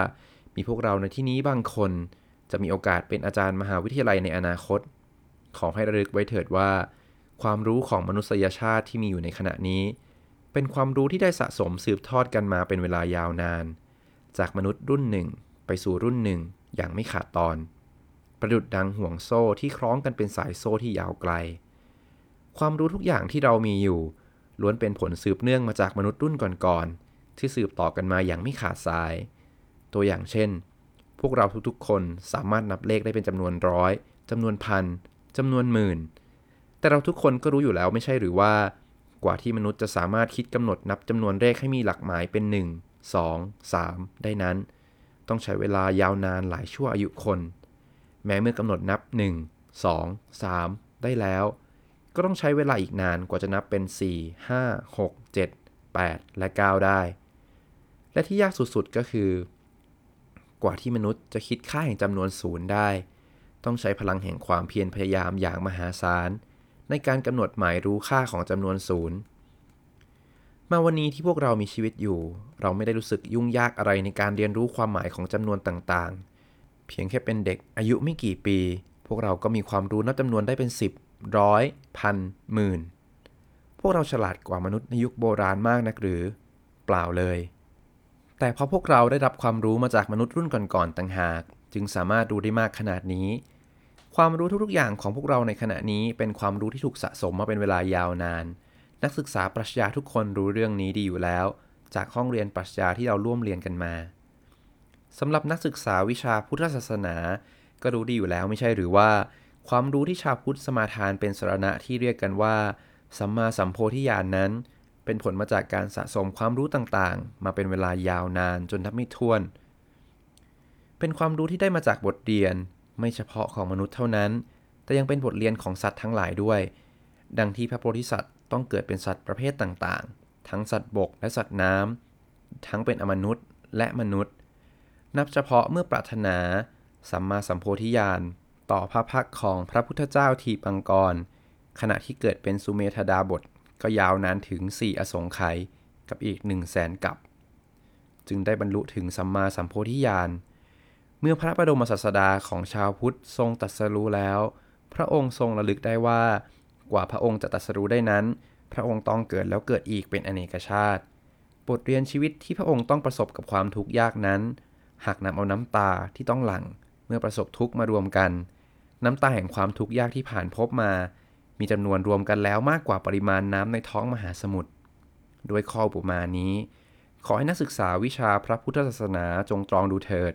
มีพวกเราในที่นี้บางคน จะมีโอกาสเป็นอาจารย์มหาวิทยาลัยในอนาคต ขอให้ระลึกไว้เถิดว่า ความรู้ของมนุษยชาติที่มีอยู่ในขณะนี้ เป็นความรู้ที่ได้สะสมสืบทอดกันมาเป็นเวลายาวนาน จากมนุษย์รุ่นหนึ่ง ไปสู่รุ่นหนึ่งอย่างไม่ขาดตอน ประดุดดังห่วงโซ่ที่คล้องกันเป็นสายโซ่ที่ยาวไกล ความรู้ทุกอย่างที่เรามีอยู่ ล้วนเป็นผลสืบเนื่องมาจากมนุษย์รุ่นก่อนๆที่สืบต่อกันมาอย่างไม่ขาดสาย ตัวอย่างเช่น พวกเราทุกๆ คนสามารถนับเลขได้เป็นจำนวนร้อยจำนวนพันจำนวนหมื่น แต่เราทุกคนก็รู้อยู่แล้วไม่ใช่หรือว่า กว่าที่มนุษย์จะสามารถคิดกำหนดนับจำนวนเลขให้มีหลักหมายเป็น 1 2 3 ได้นั้น ต้องใช้เวลายาวนานหลายชั่วอายุคน แม้เมื่อกำหนดนับ 1 2 3 ได้แล้ว ก็ต้องใช้เวลาอีกนานกว่าจะนับเป็น 4 5 6 7 8 และ 9 ได้ และที่ยากสุดๆก็คือ กว่าที่มนุษย์จะคิดค่าแห่งจำนวนศูนย์ได้ ต้องใช้พลังแห่งความเพียรพยายามอย่างมหาศาลในการกำหนดหมายรู้ค่าของจำนวนศูนย์ มาวันนี้ที่พวกเรามีชีวิตอยู่ เราไม่ได้รู้สึกยุ่งยากอะไรในการเรียนรู้ความหมายของจำนวนต่างๆ เพียงแค่เป็นเด็กอายุไม่กี่ปี พวกเราก็มีความรู้นับจำนวนได้เป็นสิบร้อยพันหมื่น พวกเราฉลาดกว่ามนุษย์ในยุคโบราณมากนักหรือ เปล่าเลย แต่เพราะพวกเราได้รับความรู้มาจากมนุษย์รุ่นก่อนๆต่างหาก จึงสามารถรู้ได้มากขนาดนี้ ความรู้ทุกๆอย่างของพวกเราในขณะนี้เป็นความรู้ที่ถูกสะสมมาเป็นเวลายาวนานนั นักศึกษาปรัชญาทุกคนรู้เรื่องนี้ดีอยู่แล้ว จากห้องเรียนปรัชญาที่เราร่วมเรียนกันมาสำหรับนักศึกษาวิชาพุทธศาสนา ก็รู้ดีอยู่แล้วไม่ใช่หรือว่า ความรู้ที่ชาวพุทธสมาทานเป็นสรณะที่เรียกกันว่า สัมมาสัมโพธิญาณนนั้น เป็นผลมาจากการสะสมความรู้ต่างๆ มาเป็นเวลายาวนานจนนับไม่ถ้วน เป็นความรู้ที่ได้มาจากบทเรียน ไม่เฉพาะของมนุษย์เท่านั้น แต่ยังเป็นบทเรียนของสัตว์ทั้งหลายด้วย ดังที่พระโพธิสัตว์ ต้องเกิดเป็นสัตว์ประเภทต่างๆ ทั้งสัตว์บกและสัตว์น้ำทั้งเป็นอมนุษย์และมนุษย์ นับเฉพาะเมื่อปรารถนา สัมมาสัมโพธิญาณต่อพระพักของพระพุทธเจ้าทีปังกร ขณะที่เกิดเป็นสุเมธดาบทก็ยาวนานถึง 4 อสงไขยกับอีก1 0 0 0 0แสนกับ จึงได้บรรลุถึงสัมมาสัมโพธิญาณเมื่อพระบระดมศาสดาของชาวพุทธทรงตรัสรู้แล้ว พระองค์ทรงระลึกได้ว่า กว่าพระองค์จะตรัสรู้ได้นั้น พระองค์ต้องเกิดแล้วเกิดอีกเป็นอเนกชาติ บทเรียนชีวิตที่พระองค์ต้องประสบกับความทุกข์ยากนั้น หากนำเอาน้ำตาที่ต้องหลั่งเมื่อประสบทุกข์มารวมกัน น้ำตาแห่งความทุกข์ยากที่ผ่านพบมา มีจำนวนรวมกันแล้วมากกว่าปริมาณน้ำในท้องมหาสมุทรด้วยข้ออุมานี้ ขอให้นักศึกษาวิชาพระพุทธศาสนาจงตรองดูเถิด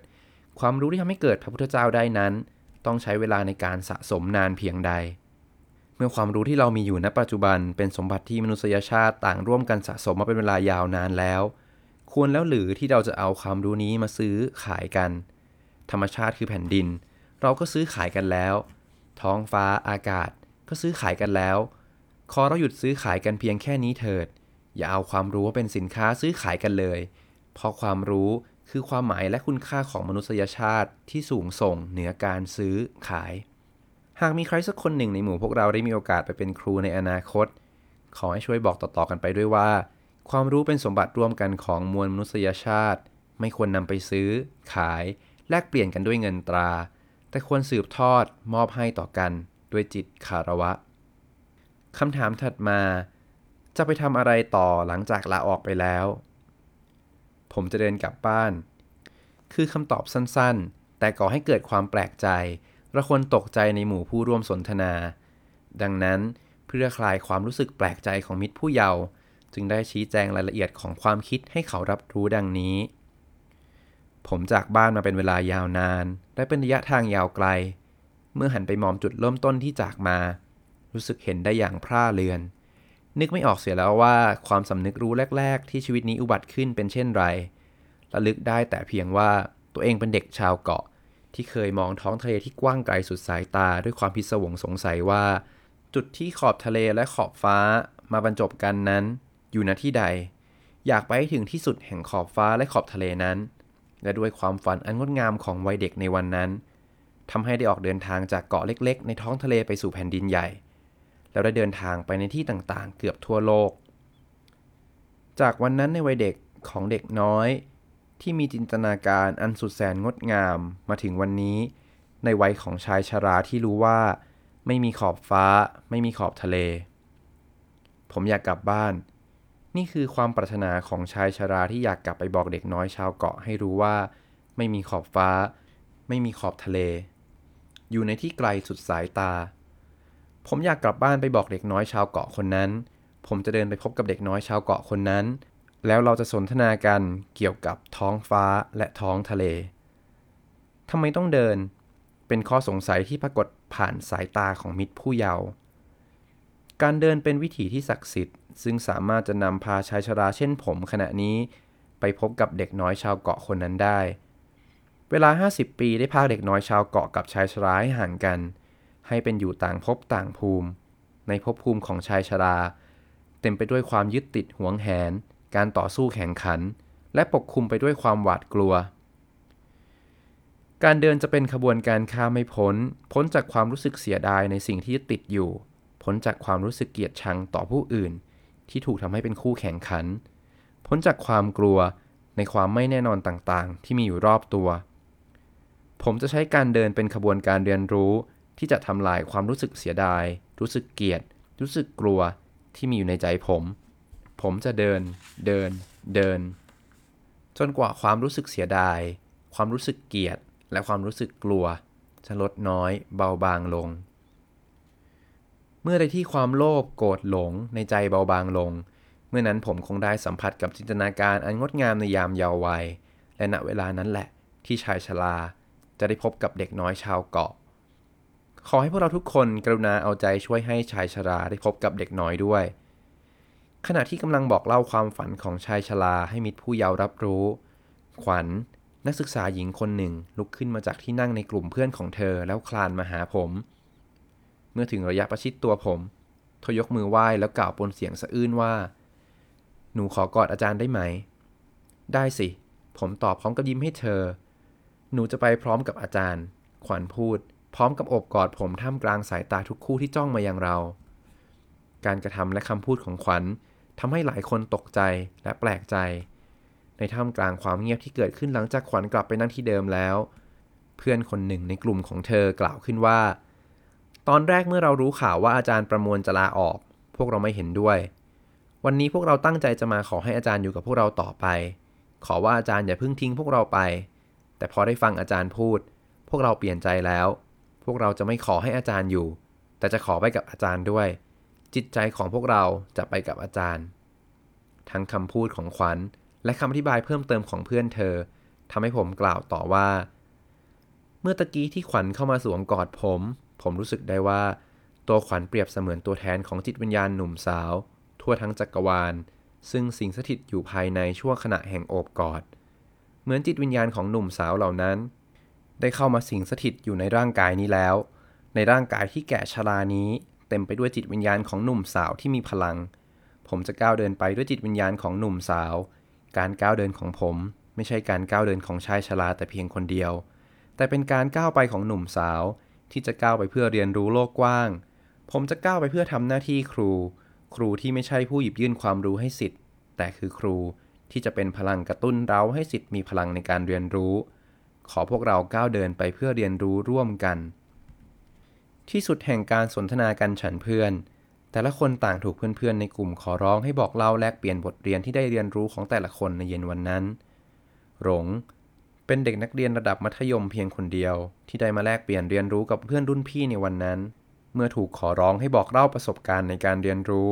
ความรู้ที่ทำให้เกิดพระพุทธเจ้าได้นั้น ต้องใช้เวลาในการสะสมนานเพียงใด เมื่อความรู้ที่เรามีอยู่ณปัจจุบันเป็นสมบัติที่มนุษยชาติต่างร่วมกันสะสมมาเป็นเวลายาวนานแล้ว ควรแล้วหรือที่เราจะเอาความรู้นี้มาซื้อขายกัน ธรรมชาติคือแผ่นดิน เราก็ซื้อขายกันแล้ว ท้องฟ้าอากาศก็ซื้อขายกันแล้ว ขอเราหยุดซื้อขายกันเพียงแค่นี้เถิด อย่าเอาความรู้ว่าเป็นสินค้าซื้อขายกันเลย เพราะความรู้คือความหมายและคุณค่าของมนุษยชาติที่สูงส่งเหนือการซื้อขายากมีใครสักคนหนึ่งในหมู่พวกเราได้มีโอกาสไปเป็นครูในอนาคต ขอให้ช่วยบอกต่อๆกันไปด้วยว่า ความรู้เป็นสมบัติร่วมกันของมวลมนุษยชาติ ไม่ควรนำไปซื้อ ขาย แลกเปลี่ยนกันด้วยเงินตรา แต่ควรสืบทอด มอบให้ต่อกัน ด้วยจิตคารวะคำถามถัดมา จะไปทำอะไรต่อหลังจากลาออกไปแล้ว ผมจะเดินกลับบ้าน คือคำตอบสั้นๆ แต่ก่อให้เกิดความแปลกใจ ระคนตกใจในหมู่ผู้ร่วมสนทนา ดังนั้นเพื่อคลายความรู้สึกแปลกใจของมิตรผู้เยาว์จึงได้ชี้แจงรายละเอียดของความคิดให้เขารับรู้ดังนี้ ผมจากบ้านมาเป็นเวลายาวนาน และเป็นระยะทางยาวไกล เมื่อหันไปมองจุดเริ่มต้นที่จากมา รู้สึกเห็นได้อย่างพร่าเลือน นึกไม่ออกเสียแล้วว่าความสำนึกรู้แรก ๆ ที่ชีวิตนี้อุบัติขึ้นเป็นเช่นไรระลึกได้แต่เพียงว่าตัวเองเป็นเด็กชาวเกาะ ที่เคยมองท้องทะเลที่กว้างไกลสุดสายตาด้วยความพิศวงสงสัยว่า จุดที่ขอบทะเลและขอบฟ้ามาบรรจบกันนั้น อยู่ณที่ใด อยากไปถึงที่สุดแห่งขอบฟ้าและขอบทะเลนั้น และด้วยความฝันอันงดงามของวัยเด็กในวันนั้นทำให้ได้ออกเดินทางจากเกาะเล็ก ๆ ในท้องทะเลไปสู่แผ่นดินใหญ่ แล้วได้เดินทางไปในที่ต่างๆ เกือบทั่วโลก จากวันนั้นในวัยเด็กของเด็กน้อย ที่มีจินตนาการอันสุดแสนงดงามมาถึงวันนี้ ในวัยของชายชราที่รู้ว่า ไม่มีขอบฟ้า ไม่มีขอบทะเล ผมอยากกลับบ้าน นี่คือความปรารถนาของชายชราที่อยากกลับไปบอกเด็กน้อยชาวเกาะให้รู้ว่า ไม่มีขอบฟ้า ไม่มีขอบทะเล อยู่ในที่ไกลสุดสายตา ผมอยากกลับบ้านไปบอกเด็กน้อยชาวเกาะคนนั้น ผมจะเดินไปพบกับเด็กน้อยชาวเกาะคนนั้น แล้วเราจะสนทนากันเกี่ยวกับท้องฟ้าและท้องทะเลทำไมต้องเดิน เป็นข้อสงสัยที่ปรากฏผ่านสายตาของมิตรผู้เยาว์การเดินเป็นวิถีที่ศักดิ์สิทธิ์ ซึ่งสามารถจะนำพาชายชราเช่นผมขณะนี้ ไปพบกับเด็กน้อยชาวเกาะคนนั้นได้ เวลา 50 ปีได้พาเด็กน้อยชาวเกาะกับชายชราให้ห่างกัน ให้เป็นอยู่ต่างภพต่างภูมิ ในภพภูมิของชายชรา เต็มไปด้วยความยึดติดหวงแหน การต่อสู้แข่งขัน และปกคลุมไปด้วยความหวาดกลัว การเดินจะเป็นขบวนการข้ามไม่พ้น พ้นจากความรู้สึกเสียดายในสิ่งที่ติดอยู่ พ้นจากความรู้สึกเกลียดชังต่อผู้อื่นทที่ถูกทำให้เป็นคู่แข่งขัน พ้นจากความกลัวในความไม่แน่นอนต่างๆ ที่มีอยู่รอบตัว ผมจะใช้การเดินเป็นขบวนการเรียนรู้ที่จะทำลายความรู้สึกเสียดาย รู้สึกเกลียด รู้สึกกลัวที่มีอยู่ในใจผม ผมจะเดิน เดิน เดิน จนกว่าความรู้สึกเสียดาย ความรู้สึกเกลียด และความรู้สึกกลัว จะลดน้อย เบาบางลง เมื่อใดที่ความโลภ โกรธ หลง ในใจเบาบางลง เมื่อนั้นผมคงได้สัมผัสกับจินตนาการอันงดงามในยามเยาว์วัย และณเวลานั้นแหละ ที่ชายชราจะได้พบกับเด็กน้อยชาวเกาะ ขอให้พวกเราทุกคนกรุณาเอาใจช่วยให้ชายชราได้พบกับเด็กน้อยด้วย ขณะที่กำลังบอกเล่าความฝันของชายชราให้มิตรผู้เยาว์รับรู้ ขวัญนักศึกษาหญิงคนหนึ่งลุกขึ้นมาจากที่นั่งในกลุ่มเพื่อนของเธอแล้วคลานมาหาผม เมื่อถึงระยะประชิดตัวผมเธอยกมือไหว้แล้วกล่าวปนเสียงสะอื้นว่า หนูขอกอดอาจารย์ได้ไหม ได้สิ ผมตอบพร้อมกับยิ้มให้เธอ หนูจะไปพร้อมกับอาจารย์ ขวัญพูด พร้อมกับอบกอดผมท่ามกลางสายตาทุกคู่ที่จ้องมายังเรา การกระทำและคำพูดของขวัญ ทำให้หลายคนตกใจและแปลกใจ ในท่ามกลางความเงียบที่เกิดขึ้นหลังจากขวัญกลับไปนั่งที่เดิมแล้ว เพื่อนคนหนึ่งในกลุ่มของเธอกล่าวขึ้นว่า ตอนแรกเมื่อเรารู้ข่าวว่าอาจารย์ประมวลจะลาออก พวกเราไม่เห็นด้วย วันนี้พวกเราตั้งใจจะมาขอให้อาจารย์อยู่กับพวกเราต่อไป ขอว่าอาจารย์อย่าเพิ่งทิ้งพวกเราไป แต่พอได้ฟังอาจารย์พูด พวกเราเปลี่ยนใจแล้ว พวกเราจะไม่ขอให้อาจารย์อยู่ แต่จะขอไปกับอาจารย์ด้วย จิตใจของพวกเราจะไปกับอาจารย์ ทั้งคำพูดของขวัญ และคำอธิบายเพิ่มเติมของเพื่อนเธอทำให้ผมกล่าวต่อว่า เมื่อตะกี้ที่ขวัญเข้ามาสวมกอดผม ผมรู้สึกได้ว่า ตัวขวัญเปรียบเสมือนตัวแทนของจิตวิญญาณหนุ่มสาว ทั่วทั้งจักรวาล ซึ่งสิงสถิตอยู่ภายในช่วงขณะแห่งโอบกอด เหมือนจิตวิญญาณของหนุ่มสาวเหล่านั้น ได้เข้ามาสิงสถิตอยู่ในร่างกายนี้แล้ว ในร่างกายที่แก่ชรานี้ เต็มไปด้วยจิตวิญญาณของหนุ่มสาวที่มีพลัง ผมจะก้าวเดินไปด้วยจิตวิญญาณของหนุ่มสาว การก้าวเดินของผม ไม่ใช่การก้าวเดินของชายชราแต่เพียงคนเดียว แต่เป็นการก้าวไปของหนุ่มสาว ที่จะก้าวไปเพื่อเรียนรู้โลกกว้าง ผมจะก้าวไปเพื่อทำหน้าที่ครู ครูที่ไม่ใช่ผู้หยิบยื่นความรู้ให้สิทธิ์ แต่คือครูที่จะเป็นพลังกระตุ้นเราให้สิทธิ์มีพลังในการเรียนรู้ ขอพวกเราก้าวเดินไปเพื่อเรียนรู้ร่วมกัน ที่สุดแห่งการสนทนากันฉันเพื่อน แต่ละคนต่างถูกเพื่อนๆ ในกลุ่มขอร้องให้บอกเล่าแลกเปลี่ยนบทเรียนที่ได้เรียนรู้ของแต่ละคนในเย็นวันนั้น หลง เป็นเด็กนักเรียนระดับมัธยมเพียงคนเดียว ที่ได้มาแลกเปลี่ยนเรียนรู้กับเพื่อนรุ่นพี่ในวันนั้น เมื่อถูกขอร้องให้บอกเล่าประสบการณ์ในการเรียนรู้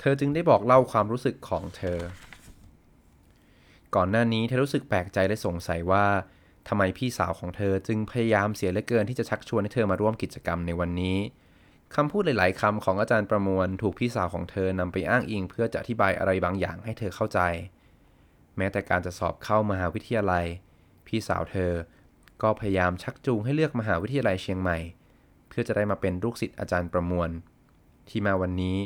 เธอจึงได้บอกเล่าความรู้สึกของเธอ ก่อนหน้านี้เธอรู้สึกแปลกใจและสงสัยว่า ทำไมพี่สาวของเธอจึงพยายามเสียเหลือเกินที่จะชักชวนให้เธอมาร่วมกิจกรรมในวันนี้คำพูดหลาย ๆคำของอาจารย์ประมวล ถูกพี่สาวของเธอนำไปอ้างอิง เพื่อจะอธิบายอะไรบางอย่างให้เธอเข้าใจ แม้แต่การจะสอบเข้ามหาวิทยาลัย พี่สาวเธอ ก็พยายามชักจูงให้เลือกมหาวิทยาลัยเชียงใหม่ เพื่อจะได้มาเป็นลูกศิษย์อาจารย์ประมวล ที่มาวันนี้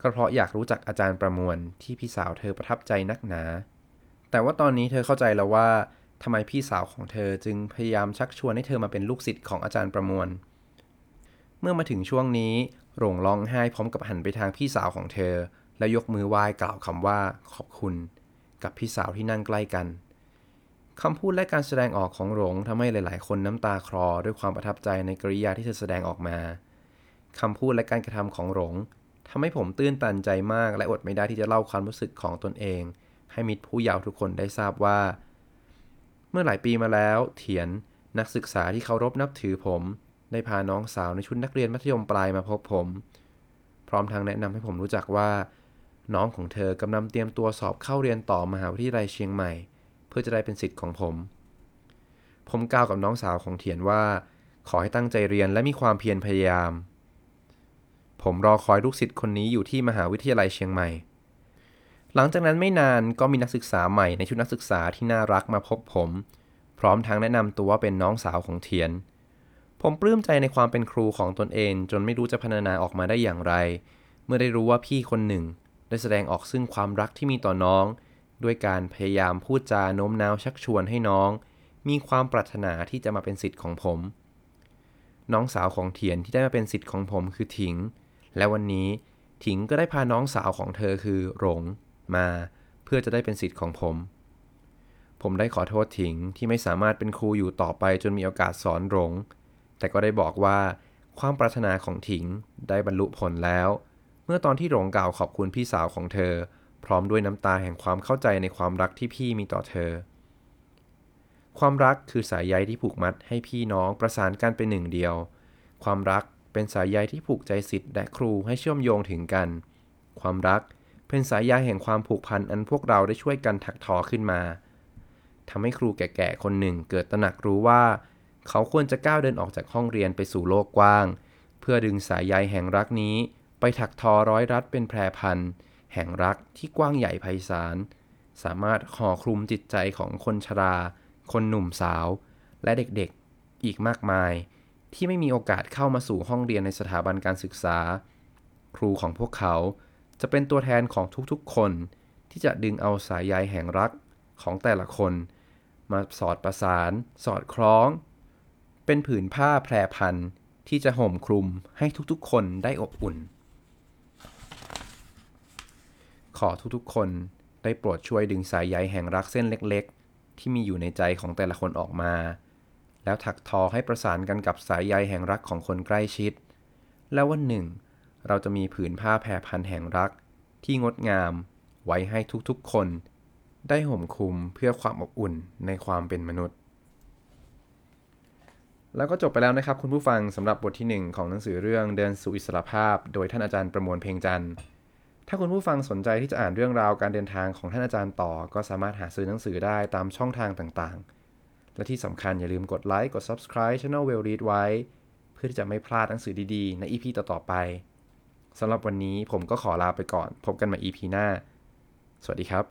ก็เพราะอยากรู้จักอาจารย์ประมวลที่พี่สาวเธอประทับใจนักหนา แต่ว่าตอนนี้เธอเข้าใจแล้วว่า ทำไมพี่สาวของเธอจึงพยายามชักชวนให้เธอมาเป็นลูกศิษย์ของอาจารย์ประมวล เมื่อมาถึงช่วงนี้หลงร้องไห้พร้อมกับหันไปทางพี่สาวของเธอ แล้วยกมือไหว้กล่าวคำว่าขอบคุณ กับพี่สาวที่นั่งใกล้กันคำพูดและการแสดงออกของหลงทำให้หลาย ๆ คนน้ำตาคลอด้วยความประทับใจในกริยาที่เธอแสดงออกมาคำพูดและการกระทำของหลงทำให้ผมตื้นตันใจมากและอดไม่ได้ที่จะเล่าความรู้สึกของตนเอง ให้มิตรผู้เยาว์ทุกคนได้ทราบว่า มื่อหลายปีมาแล้ว เถียนนักศึกษาที่เคารพนับถือผม ได้พาน้องสาวในชุดนักเรียนมัธยมปลายมาพบผม พร้อมทั้งแนะนำให้ผมรู้จักว่า น้องของเธอกำลังเตรียมตัวสอบเข้าเรียนต่อมหาวิทยาลัยเชียงใหม่ เพื่อจะได้เป็นสิทธิ์ของผม ผมกล่าวกับน้องสาวของเถียนว่า ขอให้ตั้งใจเรียนและมีความเพียรพยายาม ผมรอคอยลูกศิษย์คนนี้อยู่ที่มหาวิทยาลัยเชียงใหม่ หลังจากนั้นไม่นานก็มีนักศึกษาใหม่ในชุดนักศึกษาที่น่ารักมาพบผม พร้อมทั้งแนะนำตัวว่าเป็นน้องสาวของเทียน ผมปลื้มใจในความเป็นครูของตนเอง จนไม่รู้จะพรรณนาออกมาได้อย่างไร เมื่อได้รู้ว่าพี่คนหนึ่ง ได้แสดงออกซึ่งความรักที่มีต่อน้อง ด้วยการพยายามพูดจาโน้มน้าวชักชวนให้น้อง มีความปรารถนาที่จะมาเป็นสิทธิ์ของผม น้องสาวของเทียนที่ได้มาเป็นสิทธิ์ของผมคือถิง และวันนี้ถิงก็ได้พาน้องสาวของเธอคือหลง มาเพื่อจะได้เป็นสิทธิ์ของผม ผมได้ขอโทษถิงที่ไม่สามารถเป็นครูอยู่ต่อไปจนมีโอกาสสอนหลง แต่ก็ได้บอกว่าความปรารถนาของถิงได้บรรลุผลแล้ว เมื่อตอนที่หลงกล่าวขอบคุณพี่สาวของเธอ พร้อมด้วยน้ำตาแห่งความเข้าใจในความรักที่พี่มีต่อเธอ ความรักคือสายใยที่ผูกมัดให้พี่น้องประสานกันเป็นหนึ่งเดียว ความรักเป็นสายใยที่ผูกใจสิทธิ์และครูให้เชื่อมโยงถึงกัน ความรัก เป็นสายใยแห่งความผูกพันอันพวกเราได้ช่วยกันถักทอขึ้นมาทำให้ครูแก่ๆคนหนึ่งเกิดตระหนักรู้ว่า เขาควรจะก้าวเดินออกจากห้องเรียนไปสู่โลกกว้าง เพื่อดึงสายใยแห่งรักนี้ ไปถักทอร้อยรัดเป็นแพรพันแห่งรักที่กว้างใหญ่ไพศาลสามารถห่อคลุมจิตใจของคนชรา คนหนุ่มสาว และเด็กๆ อีกมากมาย ที่ไม่มีโอกาสเข้ามาสู่ห้องเรียนในสถาบันการศึกษา ครูของพวกเขา จะเป็นตัวแทนของทุกๆคน ที่จะดึงเอาสายใยแห่งรักของแต่ละคน มาสอดประสาน สอดคล้อง เป็นผืนผ้าแพรพันที่จะห่มคลุมให้ทุกๆ คนได้อบอุ่น ขอทุกๆ คนได้โปรดช่วยดึงสายใยแห่งรักเส้นเล็กๆ ที่มีอยู่ในใจของแต่ละคนออกมา แล้วถักทอให้ประสานกันกับสายใยแห่งรักของคนใกล้ชิด แล้ววันหนึ่ง เราจะมีผืนผ้าแพรพันแห่งรัก ที่งดงาม ไว้ให้ทุกๆคน ได้ห่มคลุมเพื่อความอบอุ่นในความเป็นมนุษย์ แล้วก็จบไปแล้วนะครับคุณผู้ฟังสำหรับบทที่ 1 ของหนังสือเรื่องเดินสู่อิสรภาพ โดยท่านอาจารย์ประมวลเพลงจันทร์ถ้าคุณผู้ฟังสนใจที่จะอ่านเรื่องราวการเดินทางของท่านอาจารย์ต่อ ก็สามารถหาซื้อหนังสือได้ตามช่องทางต่างๆ และที่สำคัญอย่าลืมกดไลค์กด subscribe Channel Well Read ไว้ เพื่อที่จะไม่พลาดหนังสือดีๆ ใน EP ต่อๆไป สำหรับวันนี้ผมก็ขอลาไปก่อน พบกันใหม่ EP หน้า สวัสดีครับ